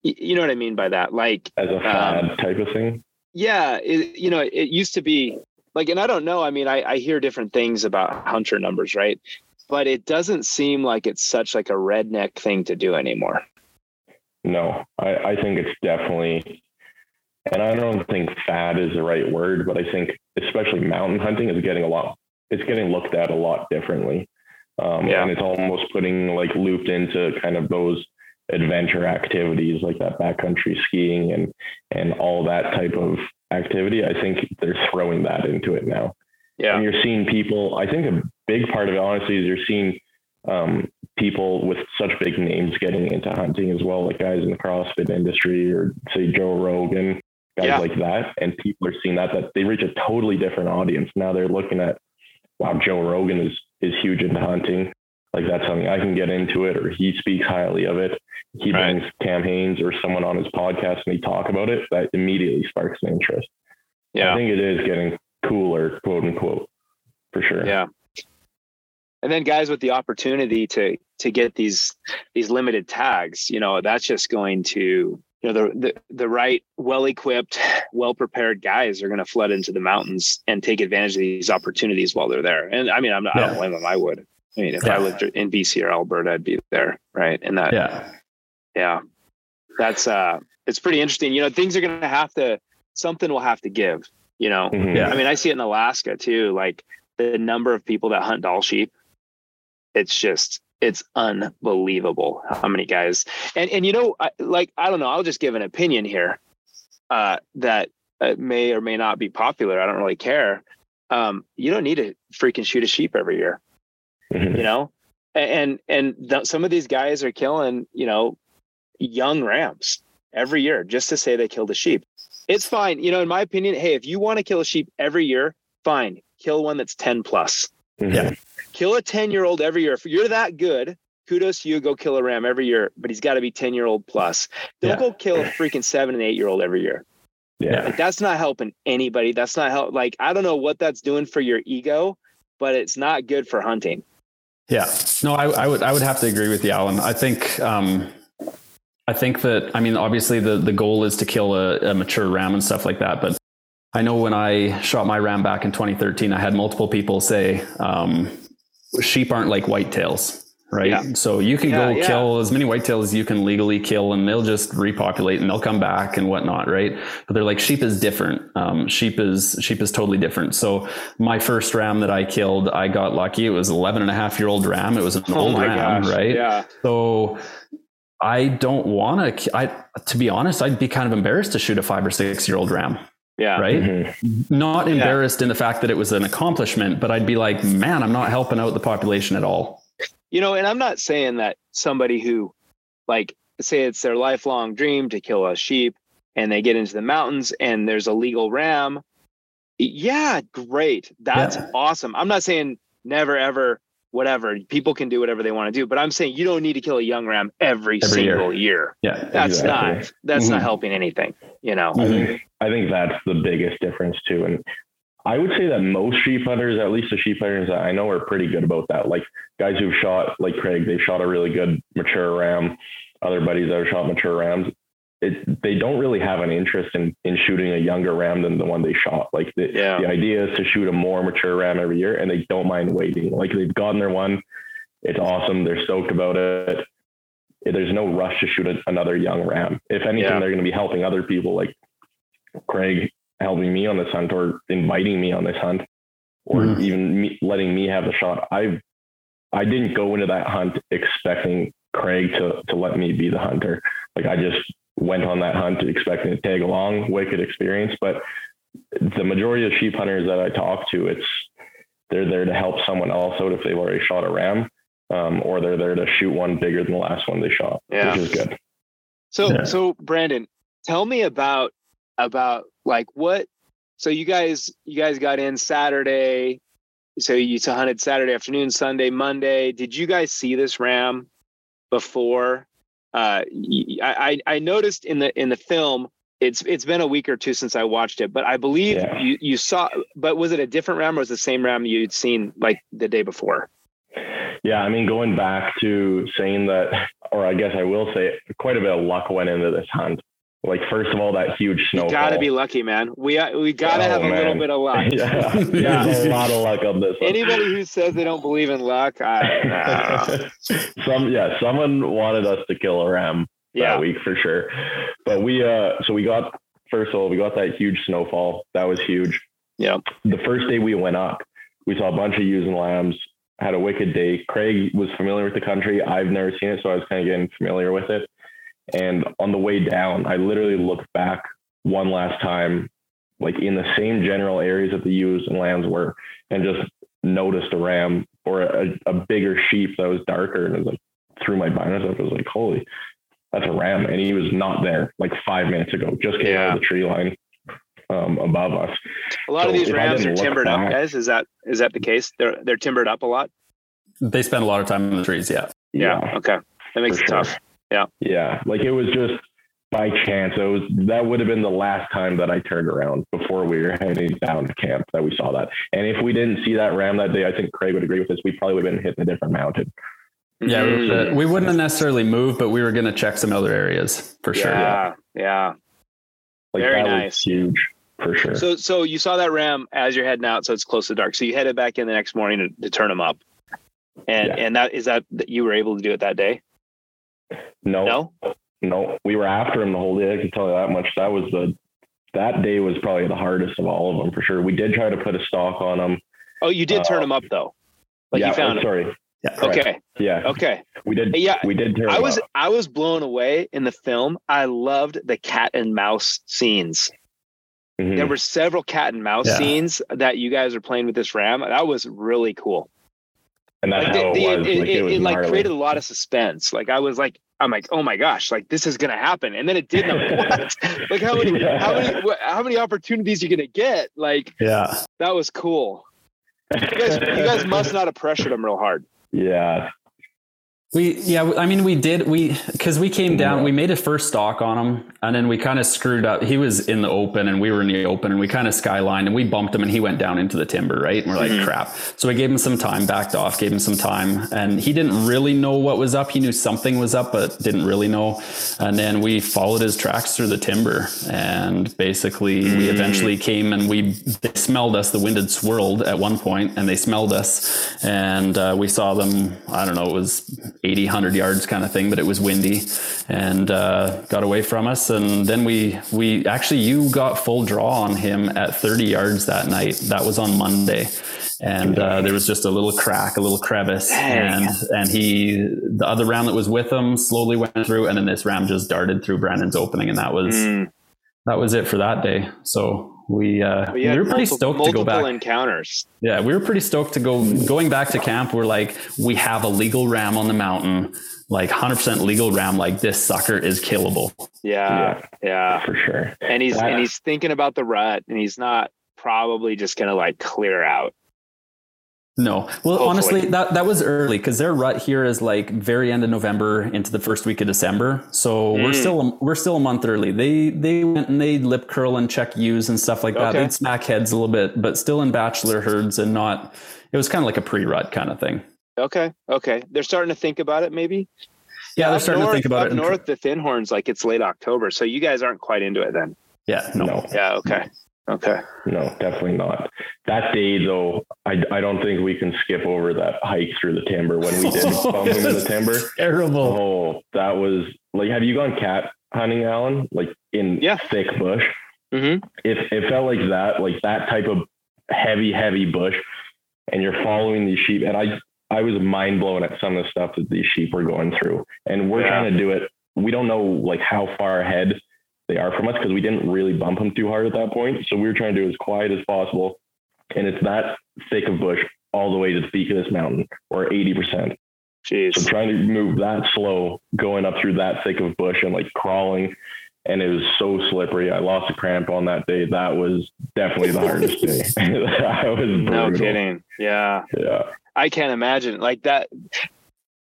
you know what I mean by that? Like, as a fad type of thing. yeah, it, you know, it used to be like, and I don't know. I mean, I, I hear different things about hunter numbers, right? But it doesn't seem like it's such like a redneck thing to do anymore. No, I, I think it's definitely, and I don't think fad is the right word, but I think especially mountain hunting is getting a lot, it's getting looked at a lot differently. Um, yeah. And it's almost putting like looped into kind of those adventure activities like that backcountry skiing and and all that type of activity. I think they're throwing that into it now. Yeah. And you're seeing people, I think a big part of it, honestly, is you're seeing um, people with such big names getting into hunting as well, like guys in the CrossFit industry or say Joe Rogan, guys yeah. like that. And people are seeing that, that they reach a totally different audience. Now they're looking at, wow, Joe Rogan is, is huge into hunting. Like that's something I can get into it, or he speaks highly of it. He brings right. Cam Hanes or someone on his podcast and he talk about it. That immediately sparks an interest. Yeah. I think it is getting cooler, quote unquote, for sure. Yeah and then guys with the opportunity to to get these these limited tags you know that's just going to you know the the, the right well equipped well prepared guys are going to flood into the mountains and take advantage of these opportunities while they're there. And i mean i'm not yeah. i don't blame them. I would. I mean if yeah. i lived in bc or alberta i'd be there right? And that yeah. yeah. That's uh it's pretty interesting. You know things are going to have to something will have to give you know? Mm-hmm. yeah. i mean i see it in alaska too like the number of people that hunt Dall sheep. It's just it's unbelievable how many guys and and you know like i don't know i'll just give an opinion here uh, that uh, may or may not be popular i don't really care. Um, you don't need to freaking shoot a sheep every year mm-hmm. you know? And and th- some of these guys are killing you know young rams every year just to say they killed a sheep. It's fine you know in my opinion hey if you want to kill a sheep every year fine kill one that's 10 plus mm-hmm. yeah kill a 10 year old every year. If you're that good, kudos to you, go kill a ram every year, but he's got to be 10 year old plus. Don't yeah. go kill a freaking seven and eight year old every year. Yeah. Like, that's not helping anybody. That's not help. Like, I don't know what that's doing for your ego, but it's not good for hunting. Yeah. No, I, I would, I would have to agree with you, Allen. I think, um, I think that, I mean, obviously the, the goal is to kill a, a mature ram and stuff like that, but I know when I shot my ram back in 2013, I had multiple people say, um, sheep aren't like whitetails right? Yeah. So you can yeah, go yeah. kill as many whitetails as you can legally kill, and they'll just repopulate and they'll come back and whatnot, right? But they're like sheep is different. Um, sheep is sheep is totally different. So my first ram that I killed, I got lucky. It was 11 and a half year old ram. It was an oh old ram, gosh. right? Yeah. So I don't want to. I to be honest, I'd be kind of embarrassed to shoot a five or six year old ram. Yeah. Right. Mm-hmm. Not embarrassed yeah. in the fact that it was an accomplishment, but I'd be like, man, I'm not helping out the population at all. You know, and I'm not saying that somebody who, like, say it's their lifelong dream to kill a sheep and they get into the mountains and there's a legal ram. Yeah, great. That's yeah. awesome. I'm not saying never ever whatever. People can do whatever they want to do, but I'm saying you don't need to kill a young ram every, every single year. year. Yeah, that's exactly. not that's mm-hmm. not helping anything. You know, I think I think that's the biggest difference too. And I would say that most sheep hunters, at least the sheep hunters that I know, are pretty good about that. Like guys who've shot, like Craig, they've shot a really good mature ram. Other buddies that have shot mature rams, it, they don't really have an interest in, in shooting a younger ram than the one they shot. Like the, yeah. the idea is to shoot a more mature ram every year and they don't mind waiting. Like they've gotten their one. It's awesome. They're stoked about it. There's no rush to shoot a, another young ram. If anything, yeah. they're going to be helping other people like Craig helping me on this hunt or inviting me on this hunt or mm. even me, letting me have the shot. I I didn't go into that hunt expecting Craig to to let me be the hunter. Like I just went on that hunt expecting to tag along, wicked experience. But the majority of sheep hunters that I talk to, it's they're there to help someone else out if they've already shot a ram, um, or they're there to shoot one bigger than the last one they shot, yeah. which is good. So, yeah. so Brandon, tell me about about like what. So you guys, you guys got in Saturday. So you hunted Saturday afternoon, Sunday, Monday. Did you guys see this ram before? uh, I, I noticed in the in the film it's it's been a week or two since I watched it, but I believe yeah. you, you saw. But was it a different ram or was it the same ram you'd seen like the day before? Yeah, I mean, going back to saying that, or I guess I will say, quite a bit of luck went into this hunt. Like first of all, that huge snow. You gotta be lucky, man. We uh, we gotta Oh, have a little bit of luck. yeah, yeah. a lot of luck on this. one. Anybody who says they don't believe in luck, I, Some yeah, someone wanted us to kill a ram yeah, that week for sure. But we uh so we got first of all, we got that huge snowfall. That was huge. Yeah. The first day we went up, we saw a bunch of ewes and lambs, had a wicked day. Craig was familiar with the country. I've never seen it, so I was kind of getting familiar with it. And on the way down, I literally looked back one last time, like in the same general areas that the ewes and lambs were, and just noticed a ram or a, a bigger sheep that was darker. And it was like through my binoculars, I was like, holy, that's a ram. And he was not there like five minutes ago, just came out of the tree line um, above us. a lot of these rams are didn't look timbered up, guys. Is that is that the case? They're they're timbered up a lot. They spend a lot of time in the trees. Yeah. Yeah, okay, that makes for it sure. tough. Yeah. Yeah. Like it was just by chance. It was that would have been the last time that I turned around before we were heading down to camp that we saw that. And if we didn't see that ram that day, I think Craig would agree with this. We probably would have been hitting a different mountain. Yeah. we- Mhm. uh, we wouldn't have necessarily moved, but we were going to check some other areas for sure. Yeah, yeah. Like Very that nice. was huge for sure. So so you saw that ram as you're heading out, so it's close to dark. So you headed back in the next morning to, to turn them up, and Yeah. and that is that that you were able to do it that day. No, No, no, we were after him the whole day. I can tell you that much. That was the that day was probably the hardest of all of them for sure. We did try to put a stalk on him. oh, you did turn him up though. Like yeah, you found oh, sorry. Yeah. correct. Okay, Yeah, okay. we did. Yeah, we did turn. I him was up. I was blown away in the film. I loved the cat and mouse scenes. Mhm. There were several cat and mouse Yeah. scenes that you guys are playing with this ram. That was really cool. And that's Like how the- it was. it, like, it- it was it, like created a lot of suspense. Like I was like, I'm like, oh my gosh, like this is gonna happen, and then it did. Like. Like how many, how many, how many opportunities you gonna get? Like Yeah. that was cool. You guys, you guys must not have pressured him real hard. Yeah, We yeah, I mean we did we because we came down, we made a first stalk on him, and then we kind of screwed up. He was in the open, and we were in the open, and we kind of skylined, and we bumped him, and he went down into the timber, right? And we're like, Mhm. crap. So we gave him some time, backed off, gave him some time, and he didn't really know what was up. He knew something was up, but didn't really know. And then we followed his tracks through the timber, and basically we eventually came and we they smelled us. The wind had swirled at one point, and they smelled us, and uh, we saw them. I don't know, it was 80, 100 yards kind of thing, but it was windy and uh, got away from us. And then we, we actually, you got full draw on him at 30 yards that night. That was on Monday. And uh, there was just a little crack, a little crevice, Dang. and and he, the other ram that was with him, slowly went through, and then this ram just darted through Brandon's opening, and that was Mm. that was it for that day. So we uh, But we had were pretty multiple- stoked to go back. encounters. Yeah, we were pretty stoked to go going back to camp. We're like, we have a legal ram on the mountain, like 100% legal ram. Like this sucker is killable. Yeah, yeah. for sure. And he's Yeah. and he's thinking about the rut, and he's not probably just gonna like clear out. No, well, Hopefully. honestly, that that was early because their rut here is like very end of November into the first week of December. So we're Mm. still we're still a month early. They they went and they lip curl and check ewes and stuff like that. Okay. They'd smack heads a little bit, but still in bachelor herds and not. It was kind of like a pre-rut kind of thing. Okay, okay. They're starting to think about it, maybe. Yeah, they're up starting north, to think about up it. north, the thin horns, like it's late October, so you guys aren't quite into it then. yeah, no. No, Yeah. Okay. Okay. no, definitely not. That day though, I, I don't think we can skip over that hike through the timber when we did bump him in the timber. Terrible. Oh, that was like, have you gone cat hunting, Allen? Like in Yeah. thick bush? Mm-hmm. It, it felt like that, like that type of heavy, heavy bush, and you're following these sheep. And I, I was mind blown at some of the stuff that these sheep were going through. And we're Yeah. trying to do it. We don't know like how far ahead they are from us because we didn't really bump them too hard at that point. So we were trying to do as quiet as possible. And it's that thick of bush all the way to the peak of this mountain, or 80%. So Jeez. trying to move that slow, going up through that thick of bush and like crawling, and it was so slippery. I lost a cramp on that day. That was definitely the hardest day. I was No kidding. Yeah. Yeah, I can't imagine like that.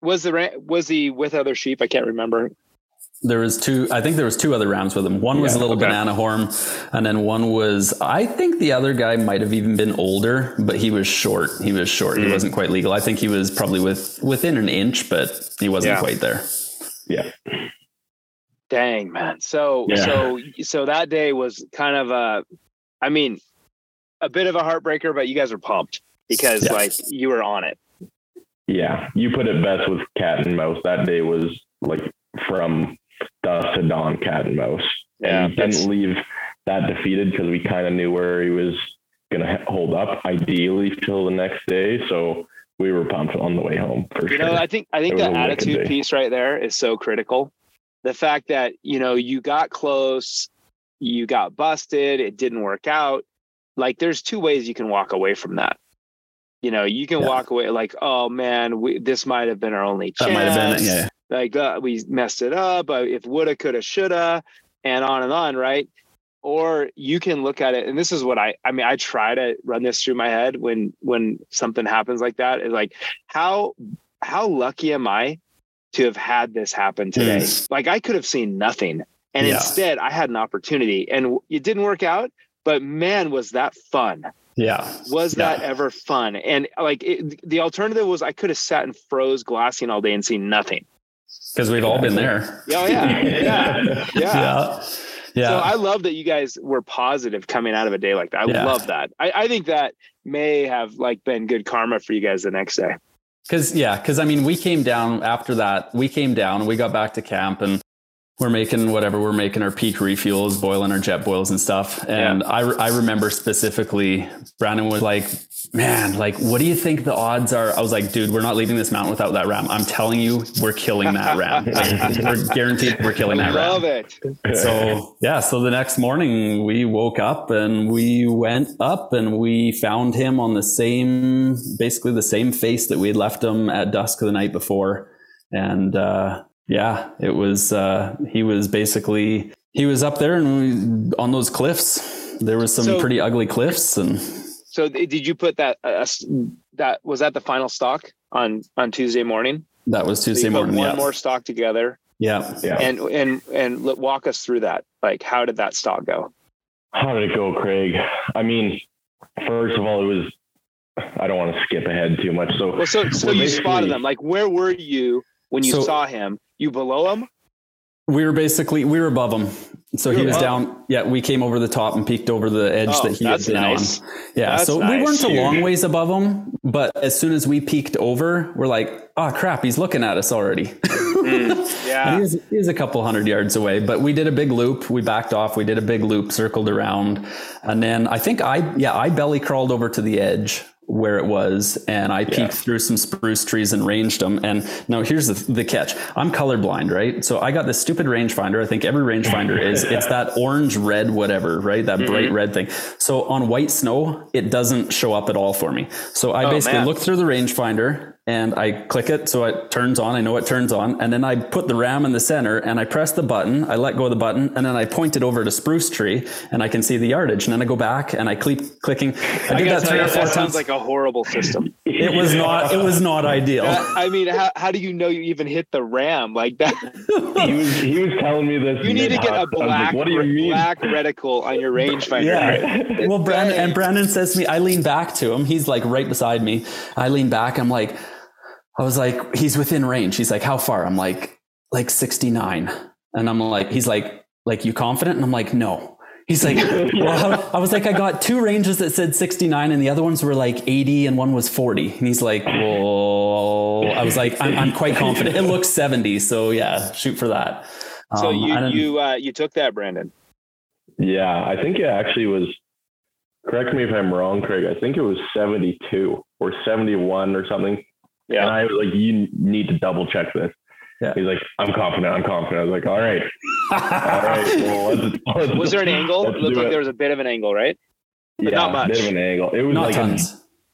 Was the was he with other sheep? I can't remember. There was two. I think there was two other rams with him. One was a little okay. banana horn, and then one was. I think the other guy might have even been older, but he was short. He was short. He Mm. wasn't quite legal. I think he was probably with within an inch, but he wasn't Yeah. quite there. yeah. Dang, man. So Yeah. so so that day was kind of a I mean, a bit of a heartbreaker, but you guys were pumped because Yeah. like you were on it. Yeah, you put it best with cat and mouse. That day was like from dusk to dawn, cat and mouse. Yeah, and we that's- didn't leave that defeated because we kind of knew where he was going to hold up, ideally till the next day. So we were pumped on the way home for You sure. know, I think I think It was the attitude piece right there is so critical. The fact that, you know, you got close, you got busted, it didn't work out. Like there's two ways you can walk away from that. You know, you can Yeah. walk away like, oh man, we, this might have been our only chance. That might have been. Yeah. Like uh, we messed it up uh, if woulda coulda shoulda and on and on right or you can look at it and this is what i i mean i try to run this through my head when when something happens like that is like how how lucky am i to have had this happen today Mm. like i could have seen nothing and Yeah. instead i had an opportunity and it didn't work out but man was that fun Yeah. was Yeah. that ever fun and like it, the alternative was i could have sat and froze glassing all day and seen nothing Because we've all been there. Oh yeah, yeah, yeah. Yeah. Yeah. So I love that you guys were positive coming out of a day like that. I Yeah. love that. I, I think that may have like been good karma for you guys the next day. Cause yeah, cause I mean, we came down after that, we came down we got back to camp and we're making whatever, we're making our Peak Refuels, boiling our Jetboils and stuff. And I, re- I remember specifically Brandon was like, man, like, what do you think the odds are? I was like, dude, we're not leaving this mountain without that ram. I'm telling you, we're killing that ram. Like, we're guaranteed we're killing that ram. love it. So yeah, so the next morning we woke up and we went up and we found him on the same, basically the same face that we had left him at dusk the night before. And uh, yeah, it was uh, he was basically he was up there and we, on those cliffs. There was some So- pretty ugly cliffs and So did you put that? Uh, that was that the final stock on on Tuesday morning. that was So you Tuesday put morning. one Yeah. more stock together, yeah. yeah. and and and let- walk us through that. Like, how did that stock go? How did it go, Craig? I mean, first of all, it was. I don't want to skip ahead too much. So, Well, so so you spotted them. Like, where were you when you So- saw him? You below him? We were basically we were above him. So You he was above down. Yeah, we came over the top and peeked over the edge Oh, that he had been nice. on. Yeah, That's so we weren't a long ways above him, but as soon as we peeked over, we're like, "Oh crap, he's looking at us already." And Yeah. he was, he a couple hundred yards away, but we did a big loop. We backed off. We did a big loop, circled around, and then I think I yeah I belly crawled over to the edge where it was, and I peeked through some spruce trees and ranged them. And now here's the, the catch: I'm colorblind, right? So I got this stupid rangefinder. I think every rangefinder is. It's that orange, red, whatever, right? That bright mm-hmm. red thing. So on white snow, it doesn't show up at all for me. So I Oh, basically man. look through the rangefinder and I click it so it turns on. I know it turns on. And then I put the ram in the center and I press the button. I let go of the button and then I point it over to spruce tree and I can see the yardage. And then I go back and I keep clicking. I I did gotta that three or four that sounds times. like a horrible system. it was not, it was not ideal. Uh, I mean, how, how do you know you even hit the ram like that? he was he was telling me this. You need to get a mid-hunt. I was like, black, what do you mean? black reticle on your rangefinder. Yeah. Well, Brandon and Brandon says to me, I lean back to him. He's like right beside me. I lean back. I'm like, I was like, he's within range. He's like, how far? I'm like, like 69. And I'm like, he's like, like you confident? And I'm like, no. He's like, well, I was like, I got two ranges that said 69 and the other ones were like 80 and one was 40. And he's like, well, I was like, I'm, I'm quite confident. It looks 70. So yeah, shoot for that. So Um, you I don't- you uh, you took that, Brandon. Yeah, I think it actually was. Correct me if I'm wrong, Craig. I think it was 72 or 71 or something. And Yeah. I was like, you need to double check this. Yeah. He's like, I'm confident. I'm confident. I was like, all right, all right. Well, let's, let's, Was there an angle? It looked like it. there was a bit of an angle, right? yeah, not much. bit of an angle. It was not like a,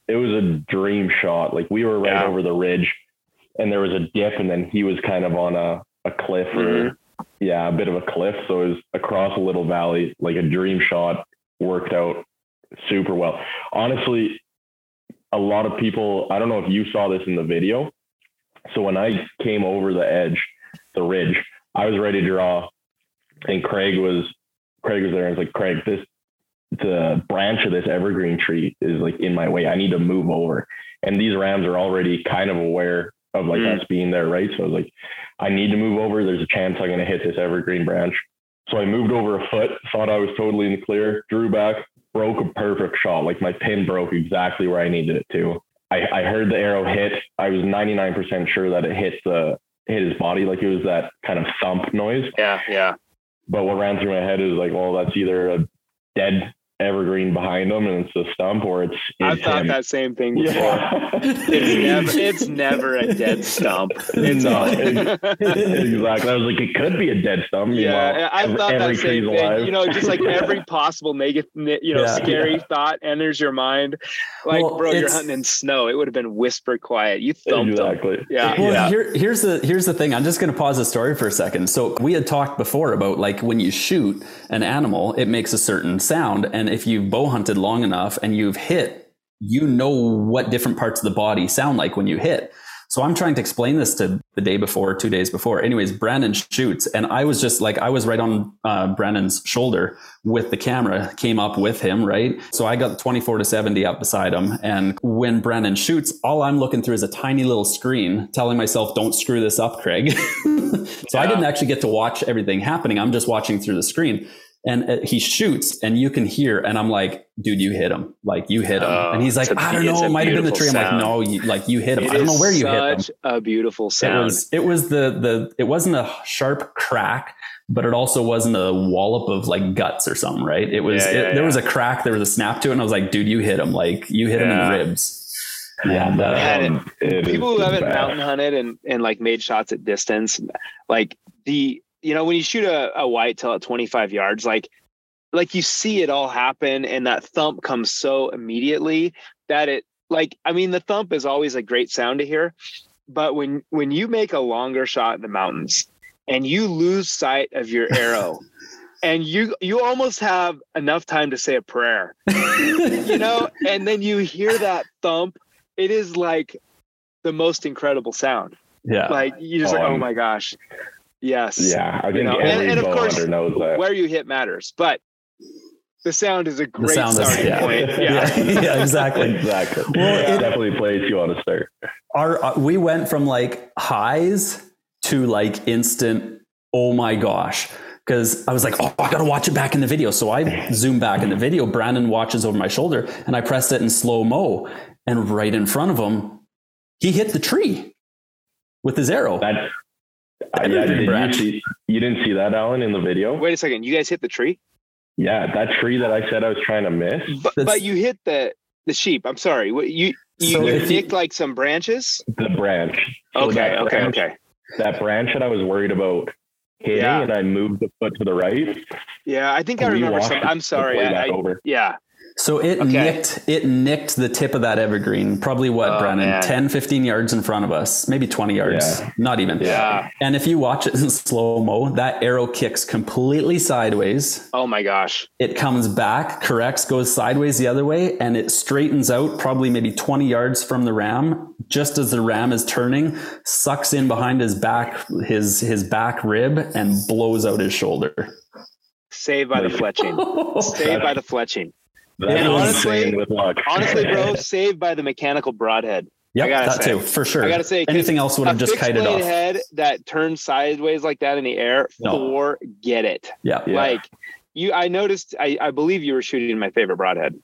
it was a dream shot. Like we were right Yeah. over the ridge, and there was a dip, and then he was kind of on a a cliff or Mm-hmm. yeah, a bit of a cliff. So it was across a little valley, like a dream shot. Worked out super well. Honestly, a lot of people. I don't know if you saw this in the video. So when I came over the edge, the ridge, I was ready to draw, and Craig was Craig was there. and I was like, Craig, this the branch of this evergreen tree is like in my way. I need to move over. And these rams are already kind of aware of like Mm. us being there, right? So I was like, I need to move over. There's a chance I'm gonna hit this evergreen branch. So I moved over a foot, thought I was totally in the clear, drew back, broke a perfect shot. Like my pin broke exactly where I needed it to. I, I heard the arrow hit. I was 99% sure that it hit the hit his body, like it was that kind of thump noise. Yeah, yeah. But what ran through my head is like, well, that's either a dead evergreen behind him and it's a stump, or it's. I've thought him. that same thing before. Yeah. It's never, it's never a dead stump. It's No, all. exactly. I was like, it could be a dead stump. Yeah, Meanwhile, I every- thought that same thing. alive. You know, just like every possible negative, you know, Yeah. scary thought enters your mind. Like, Well, bro, you're hunting in snow. It would have been whisper quiet. You thumped them. exactly. Yeah. Well, yeah. here, here's the here's the thing. I'm just going to pause the story for a second. So we had talked before about like when you shoot an animal, it makes a certain sound, and if you've bow hunted long enough and you've hit, you know what different parts of the body sound like when you hit. So I'm trying to explain this to the day before, two days before. Anyways, Brandon shoots, and I was just like, I was right on uh, Brandon's shoulder with the camera, came up with him, right? So I got 24 to 70 up beside him. And when Brandon shoots, all I'm looking through is a tiny little screen telling myself, don't screw this up, Craig. so I didn't actually get to watch everything happening. I'm just watching through the screen. And uh, he shoots, and you can hear, and I'm like, "Dude, you hit him! Like you hit him!" Oh, and he's like, it's "I don't know, it might have been the tree." beautiful I'm like, "No, you, like you hit him. It I don't know where you hit him." Such a beautiful It sound. was it was the the it wasn't a sharp crack, but it also wasn't a wallop of like guts or something, right? It was Yeah, it, yeah, there yeah. was a crack, there was a snap to it, and I was like, dude, you hit him, like you hit him in the ribs. Yeah, And, uh, And people who haven't bad. mountain hunted and, and like made shots at distance, like the you know when you shoot a, a white tail at 25 yards, like like you see it all happen, and that thump comes so immediately that it like I mean the thump is always a great sound to hear, but when when you make a longer shot in the mountains and you lose sight of your arrow. And you you almost have enough time to say a prayer, you know, and then you hear that thump. It is like the most incredible sound. yeah. Like you just like, oh Um, my gosh. Yes. Yeah, I think know, and- every and of course, knows that. Where you hit matters, but the sound is a great sound is starting yeah. point. yeah. Yeah. yeah, exactly. Exactly. Well, Yeah, it- definitely place you want to start. Our uh, we went from like highs to like instant, oh my gosh. Because I was like, oh, I gotta watch it back in the video. So I zoom back in the video. Brandon watches over my shoulder, and I pressed it in slow mo, and right in front of him, he hit the tree with his arrow. That, uh, yeah, did you, see, you didn't see that, Allen, in the video? Wait a second. You guys hit the tree? Yeah, that tree that I said I was trying to miss. But but you hit the the sheep. I'm sorry. What you you So you- nicked like some branches? The branch. So Okay, that okay, branch- okay. That branch that I was worried about hitting, Yeah. and I moved the foot to the right. Yeah, I think I remember. Some, I'm sorry. I, I, over. yeah. So it Okay. nicked it nicked the tip of that evergreen, probably what, Oh, Brandon? man. 10, 15 yards in front of us, maybe 20 yards, Yeah. not even. Yeah. And if you watch it in slow mo, that arrow kicks completely sideways. Oh my gosh. It comes back, corrects, goes sideways the other way, and it straightens out probably maybe 20 yards from the ram. Just as the ram is turning, sucks in behind his back, his his back rib, and blows out his shoulder. Saved by the fletching. Saved by the fletching. That And honestly- insane with luck. Honestly, bro, saved by the mechanical broadhead. Yep, gotta that say- too, for sure. I gotta say, 'cause anything else would have just fixed kited blade off. head that turns sideways like that in the air, No. forget it. Yeah. Yeah. Like you, I noticed. I, I believe you were shooting my favorite broadhead.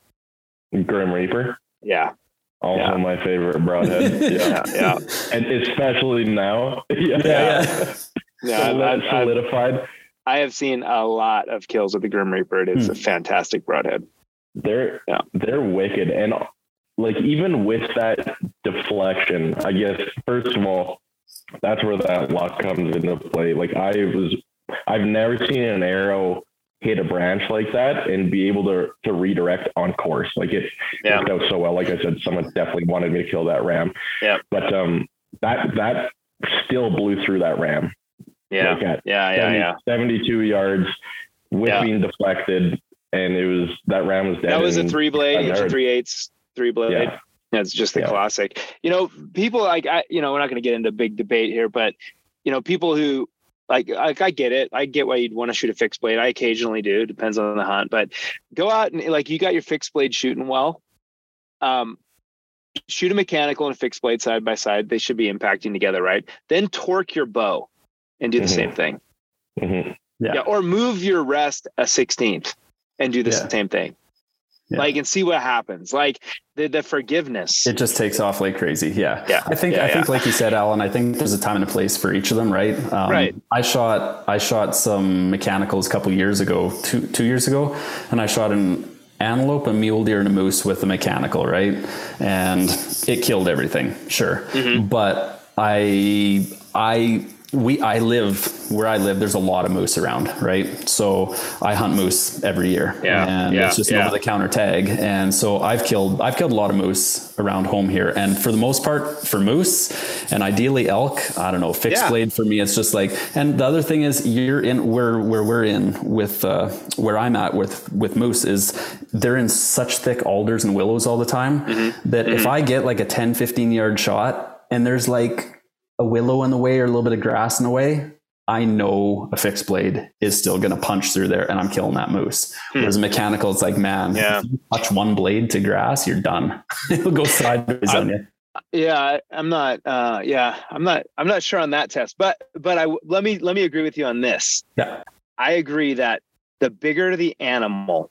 Grim Reaper, Yeah, also Yeah. my favorite broadhead. yeah. yeah, yeah. and especially now. yeah, yeah. yeah So I, I, I, solidified. I have seen a lot of kills with the Grim Reaper. It is Hmm. a fantastic broadhead. They're Yeah. they're wicked, and like even with that deflection, I guess first of all, that's where that luck comes into play. Like I was, I've never seen an arrow hit a branch like that and be able to to redirect on course. Like it Yeah. worked out so well. Like I said, someone definitely wanted me to kill that ram. Yeah. But um, that that still blew through that ram. Yeah, Like yeah, yeah, 70 yeah. 72 yards with Yeah. being deflected, and it was that ram was dead. That was a three blade, I've inch and heard. three eighths, three blade. Yeah. That's just the Yeah. classic. You know, people like I, you know, we're not going to get into a big debate here, but you know, people who like, like I get it. I get why you'd want to shoot a fixed blade. I occasionally do. Depends on the hunt, but go out and like you got your fixed blade shooting well. Um, shoot a mechanical and a fixed blade side by side. They should be impacting together, right? Then torque your bow and do the Mhm. same thing. hmm Yeah. Yeah. Or move your rest a 16th and do the Yeah. same thing. Yeah. Like and see what happens. Like the the forgiveness. It just takes off like crazy. Yeah. Yeah. I think Yeah, I think like you said, Allen, I think there's a time and a place for each of them, right? Um, Right. I shot I shot some mechanicals a couple years ago, two two years ago, and I shot an antelope, a mule deer, and a moose with a mechanical, right? And it killed everything, sure. Mm-hmm. But I I we I live where I live. There's a lot of moose around, right? So I hunt moose every year, Yeah, and yeah, it's just yeah. over the counter tag. And so I've killed I've killed a lot of moose around home here, and for the most part, for moose and ideally elk, I don't know, fixed Yeah. blade for me, it's just like. And the other thing is, you're in where where we're in with uh, where I'm at with with moose is they're in such thick alders and willows all the time Mm-hmm. that if I get like a 10, 15 yard shot and there's like a willow in the way or a little bit of grass in the way, I know a fixed blade is still going to punch through there and I'm killing that moose. Whereas a mechanical, it's like, man, Hmm. Yeah. if you touch one blade to grass, you're done. It'll go sideways on you. yeah, I'm not uh yeah, I'm not I'm not sure on that test. But but I let me let me agree with you on this. Yeah. I agree that the bigger the animal,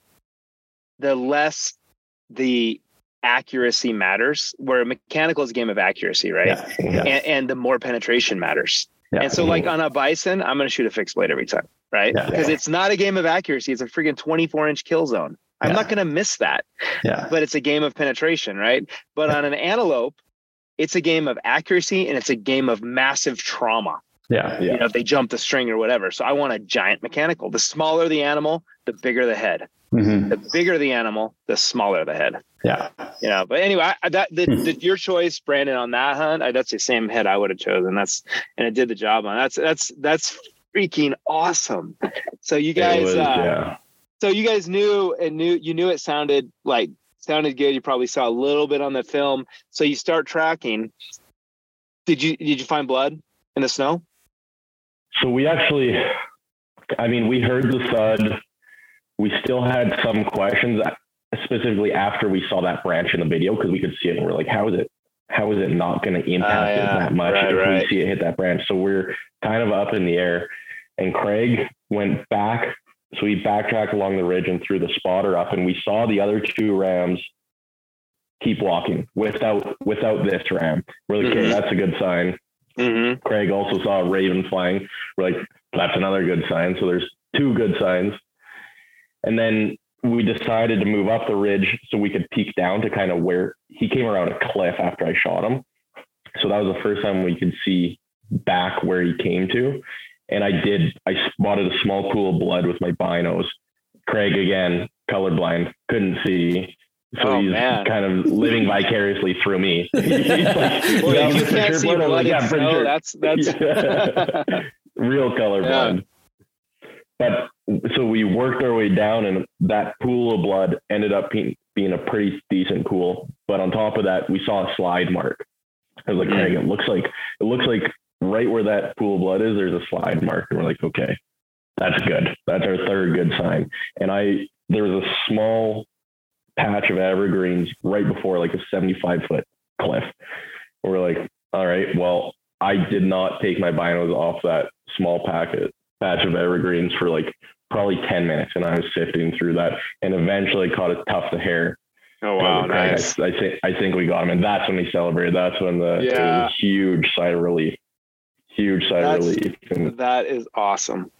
the less the accuracy matters. Where mechanical is a game of accuracy, right? Yeah. Yeah. And, and the more penetration matters. Yeah. And so, like on a bison, I'm going to shoot a fixed blade every time, right? Yeah. Because it's not a game of accuracy; it's a freaking 24 inch kill zone. I'm Yeah. not going to miss that, Yeah. but it's a game of penetration, right? But on an antelope, it's a game of accuracy and it's a game of massive trauma. Yeah. Yeah. You know, if they jump the string or whatever. So I want a giant mechanical. The smaller the animal, the bigger the head. Mhm. The bigger the animal, the smaller the head. Yeah. You know, but anyway, I, that the, Hmm. the, your choice, Brandon, on that hunt, I, that's the same head I would have chosen. That's and it did the job on. That's that's that's freaking awesome. So you guys, was, uh, yeah. so you guys knew and knew you knew it sounded like sounded good. You probably saw a little bit on the film. So you start tracking. Did you did you find blood in the snow? So we actually, I mean, we heard the thud. We still had some questions, specifically after we saw that branch in the video, because we could see it and we're like, how is it? How is it not going to impact Ah, it that much Right, if right. we see it hit that branch? So we're kind of up in the air. And Craig went back. So he backtracked along the ridge and threw the spotter up, and we saw the other two rams keep walking without without this ram. We're like, okay, Mhm. that's a good sign. Mm-hmm. Craig also saw a raven flying. We're like, that's another good sign. So there's two good signs. And then we decided to move up the ridge so we could peek down to kind of where he came around a cliff after I shot him. So that was the first time we could see back where he came to. And I did, I spotted a small pool of blood with my binos. Craig, again, colorblind, couldn't see. So Oh, he's man. kind of living vicariously through me. Like, "Yeah, if you can't see blood." Blood like, "Yeah, for sure." that's that's real colorblind. But so we worked our way down, and that pool of blood ended up being, being a pretty decent pool. But on top of that, we saw a slide mark. I was like, Mm. Craig, it looks like it looks like right where that pool of blood is, there's a slide mark, and we're like, okay, that's good. That's our third good sign. And I there was a small patch of evergreens right before like a 75 foot cliff. We're like, all right, well, I did not take my binos off that small packet patch of evergreens for like probably 10 minutes and I was sifting through that and eventually caught a tuft of hair. oh And I wow, was like, "Craig, nice. I, I think I think we got him. And that's when we celebrated. That's when the it was Yeah. a huge sigh of relief. Huge sigh That's- of relief. And That is awesome.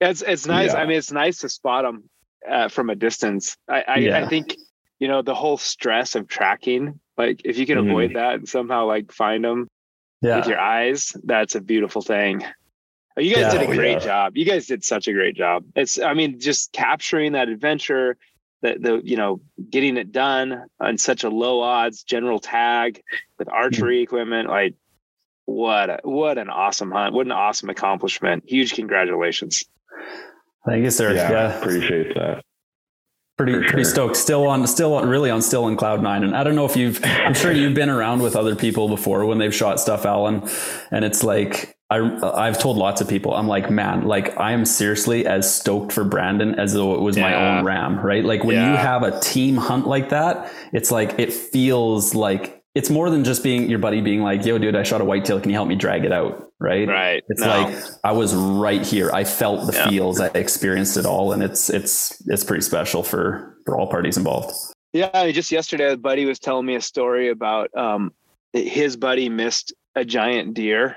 It's it's nice. Yeah. I mean, it's nice to spot them uh, from a distance. I I, I think you know the whole stress of tracking. Like if you can Mhm. avoid that and somehow like find them Yeah. with your eyes, that's a beautiful thing. Oh, You guys Yeah. did a Oh, great yeah. job. You guys did such a great job. It's I mean, just capturing that adventure, that the you know getting it done on such a low odds general tag with hmm. archery equipment. Like what a, what an awesome hunt! What an awesome accomplishment! Huge congratulations. Thank you, sir. yeah, yeah. appreciate that. Pretty For pretty stoked. Still on, still on, really on, still in cloud nine. And I don't know if you've, I'm sure you've been around with other people before when they've shot stuff, Allen. And it's like I, I've told lots of people, I'm like, man, like I am seriously as stoked for Brandon as though it was my own ram, right? Like when you have a team hunt like that, it's like it feels like it's more than just being your buddy being like, yo, dude, I shot a whitetail. Can you help me drag it out? Right. Right. It's No. like I was right here. I felt the Yeah. feels. I experienced it all. And it's it's it's pretty special for for all parties involved. Yeah, just yesterday, a buddy was telling me a story about um, his buddy missed a giant deer,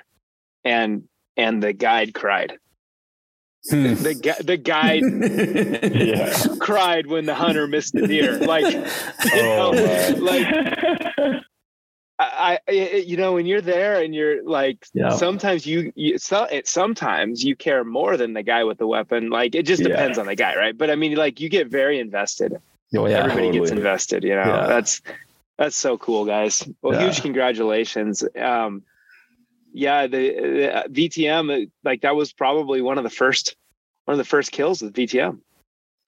and and the guide cried. Hmm. The gu- the guide Yeah. cried when the hunter missed the deer. Like, you know, Oh, man. like I, I, you know, when you're there and you're like, Yeah. sometimes you, you so, it, sometimes you care more than the guy with the weapon. Like, it just Yeah. depends on the guy, right? But I mean, like, you get very invested. Oh yeah. Everybody gets invested. You know, Yeah. that's that's so cool, guys. Well, huge congratulations. Um, yeah, the, the uh, VTM, uh, like that was probably one of the first, one of the first kills with VTM.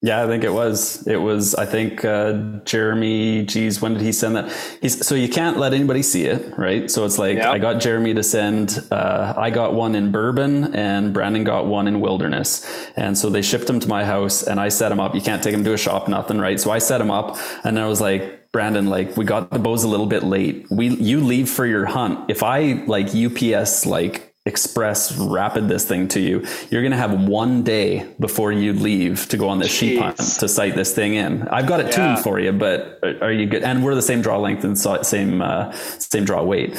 Yeah, I think it was. It was. I think uh, Jeremy. Geez, when did he send that? He's so you can't let anybody see it, right? So it's like Yeah. I got Jeremy to send. Uh, I got one in Bourbon, and Brandon got one in Wilderness, and so they shipped them to my house, and I set them up. You can't take them to a shop, nothing, right? So I set them up, and I was like, Brandon, like we got the bows a little bit late. We you leave for your hunt. If I like UPS like express rapid this thing to you, you're gonna have one day before you leave to go on this sheep hunt to sight this thing in. I've got it Yeah. tuned for you, but are- you good? And we're the same draw length and same uh, same draw weight.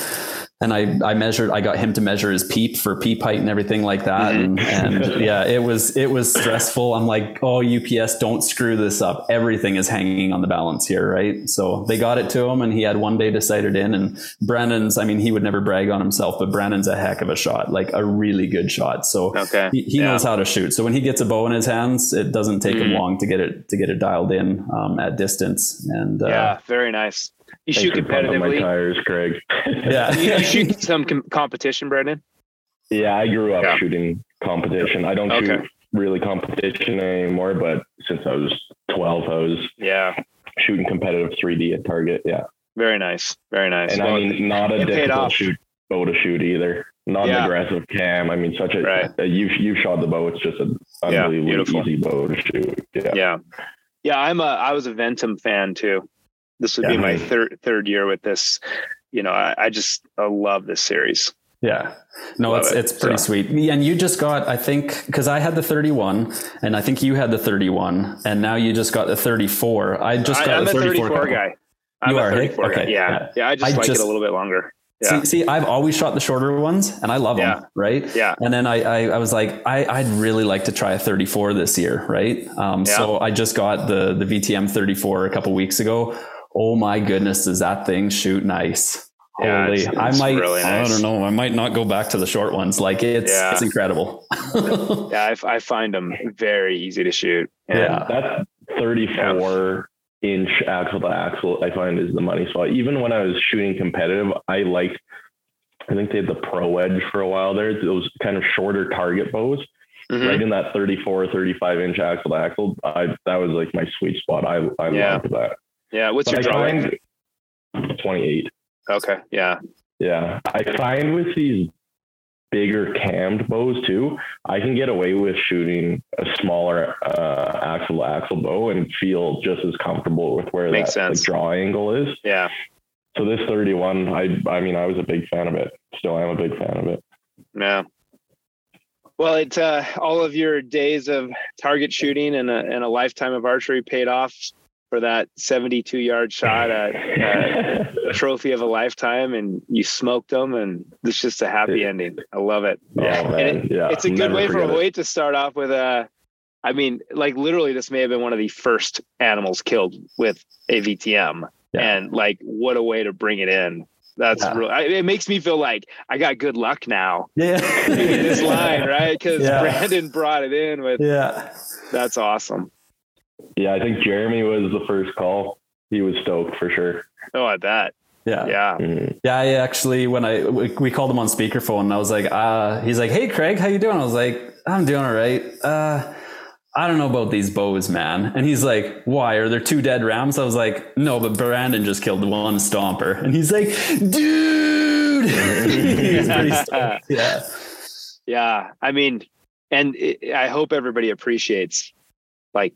And I, I measured, I got him to measure his peep for peep height and everything like that. Mm-hmm. And, and yeah, it was, it was stressful. I'm like, oh, UPS, don't screw this up. Everything is hanging on the balance here. Right. So they got it to him and he had one day to sight it in. And Brandon's, I mean, he would never brag on himself, but Brandon's a heck of a shot, like a really good shot. So Okay. he, he Yeah. knows how to shoot. So when he gets a bow in his hands, it doesn't take him Mhm. long to get it, to get it dialed in um, at distance. And uh, yeah, very nice. You Thanks shoot for pumping my competitively. tires, Craig. yeah. you, you shoot some com- competition, Brandon. Yeah, I grew up Yeah. shooting competition. I don't Okay. shoot really competition anymore, but since I was 12, I was Yeah, shooting competitive 3D at Target. Yeah. very nice, very nice. And Well, I mean, not a difficult shoot bow to shoot either. Not Yeah. an aggressive cam. I mean, such a, Right. uh, you you shot the bow. It's just an Yeah, unbelievably beautiful. easy bow to shoot. Yeah. yeah, yeah. I'm a I was a Ventum fan too. This would be my third third year with this. You know, I, I just I love this series. Yeah. No, Love it's it. it's pretty So- sweet. And you just got, I think, because I had the 31, and I think you had the 31, and now you just got the 34. I just got I, I'm the 34, 34 guy. I'm You are, hey? 34 guy. Okay, Yeah. yeah. yeah, I just I like just- it a little bit longer. Yeah, See, see, I've always shot the shorter ones, and I love Yeah. them, right? yeah, And then I, I, I was like, I, I'd really like to try a 34 this year, right? Um, Yeah. So I just got the the VTM 34 a couple weeks ago. Oh my goodness, does that thing shoot nice? Yeah, Holy, it's- I might, really I don't know, I might not go back to the short ones. Like it's, Yeah. it's incredible. yeah. I find them very easy to shoot. And Yeah. That 34 inch axle to axle, I find is the money spot. Even when I was shooting competitive, I liked, I think they had the Pro Edge for a while there. Those kind of shorter target bows, Mhm. right in that 34, 35 inch axle to axle. I, that was like my sweet spot. I, I Yeah. loved that. Yeah. What's But your I draw? find 28. Okay. Yeah. Yeah. I find with these bigger cammed bows too, I can get away with shooting a smaller uh, axle to axle bow and feel just as comfortable with where Makes that like, draw angle is. Yeah. So this 31, I I mean, I was a big fan of it. Still I'm a big fan of it. Yeah. Well, it uh, all of your days of target shooting and a, and a lifetime of archery paid off for that 72 yard shot at uh, trophy of a lifetime, and you smoked them, and it's just a happy ending. I love it. Oh, man. yeah. it's a good never way for it. Hoyt to start off with a. I mean, like literally, this may have been one of the first animals killed with a VTM, Yeah. and like, what a way to bring it in. That's Yeah. real. I, it makes me feel like I got good luck now Yeah. this line, right? Because Yeah. Brandon brought it in with. Yeah. That's awesome. Yeah, I think Jeremy was the first call. He was stoked for sure. Oh, at that. Yeah. Yeah. Mhm. Yeah, I actually when I we, we called him on speakerphone, and I was like, uh, he's like, "Hey, Craig, how you doing?" I was like, "I'm doing all right." Uh, I don't know about these bows, man. And he's like, "Why? Are there two dead rams?" I was like, "No, but Brandon just killed one stomper." And he's like, "Dude!" he's pretty stoked. Yeah, Yeah. I mean, and it, I hope everybody appreciates like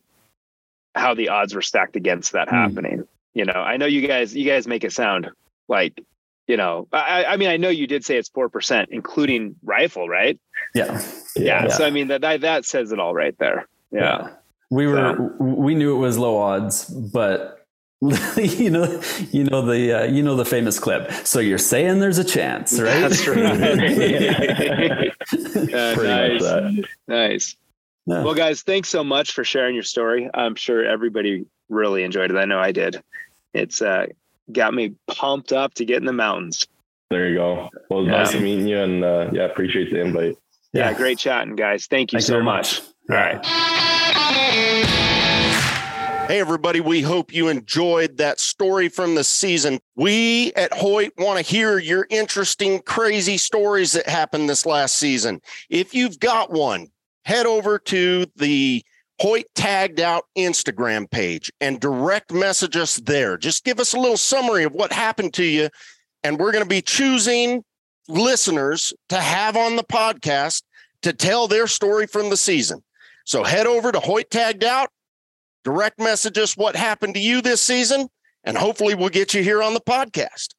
how the odds were stacked against that Hmm. happening. You know, I know you guys, you guys make it sound like, you know, I, I mean, I know you did say it's four percent, including rifle, right? Yeah. yeah. yeah. So I mean that, that that says it all right there. Yeah. yeah. We were so. we knew it was low odds, but you know, you know the uh, you know the famous clip. So you're saying there's a chance, right? That's right. uh, nice, nice. Yeah. Well, guys, thanks so much for sharing your story. I'm sure everybody really enjoyed it. I know I did. It's uh, got me pumped up to get in the mountains. There you go. Well, yeah. nice meeting you, and uh, yeah, appreciate the invite. Yeah, yeah great chatting, guys. Thank you Thanks so much. much. All right. Hey, everybody, we hope you enjoyed that story from the season. We at Hoyt want to hear your interesting, crazy stories that happened this last season. If you've got one, head over to the Hoyt tagged out Instagram page and direct message us there. Just give us a little summary of what happened to you. And we're going to be choosing listeners to have on the podcast to tell their story from the season. So head over to Hoyt tagged out direct message us what happened to you this season, and hopefully we'll get you here on the podcast.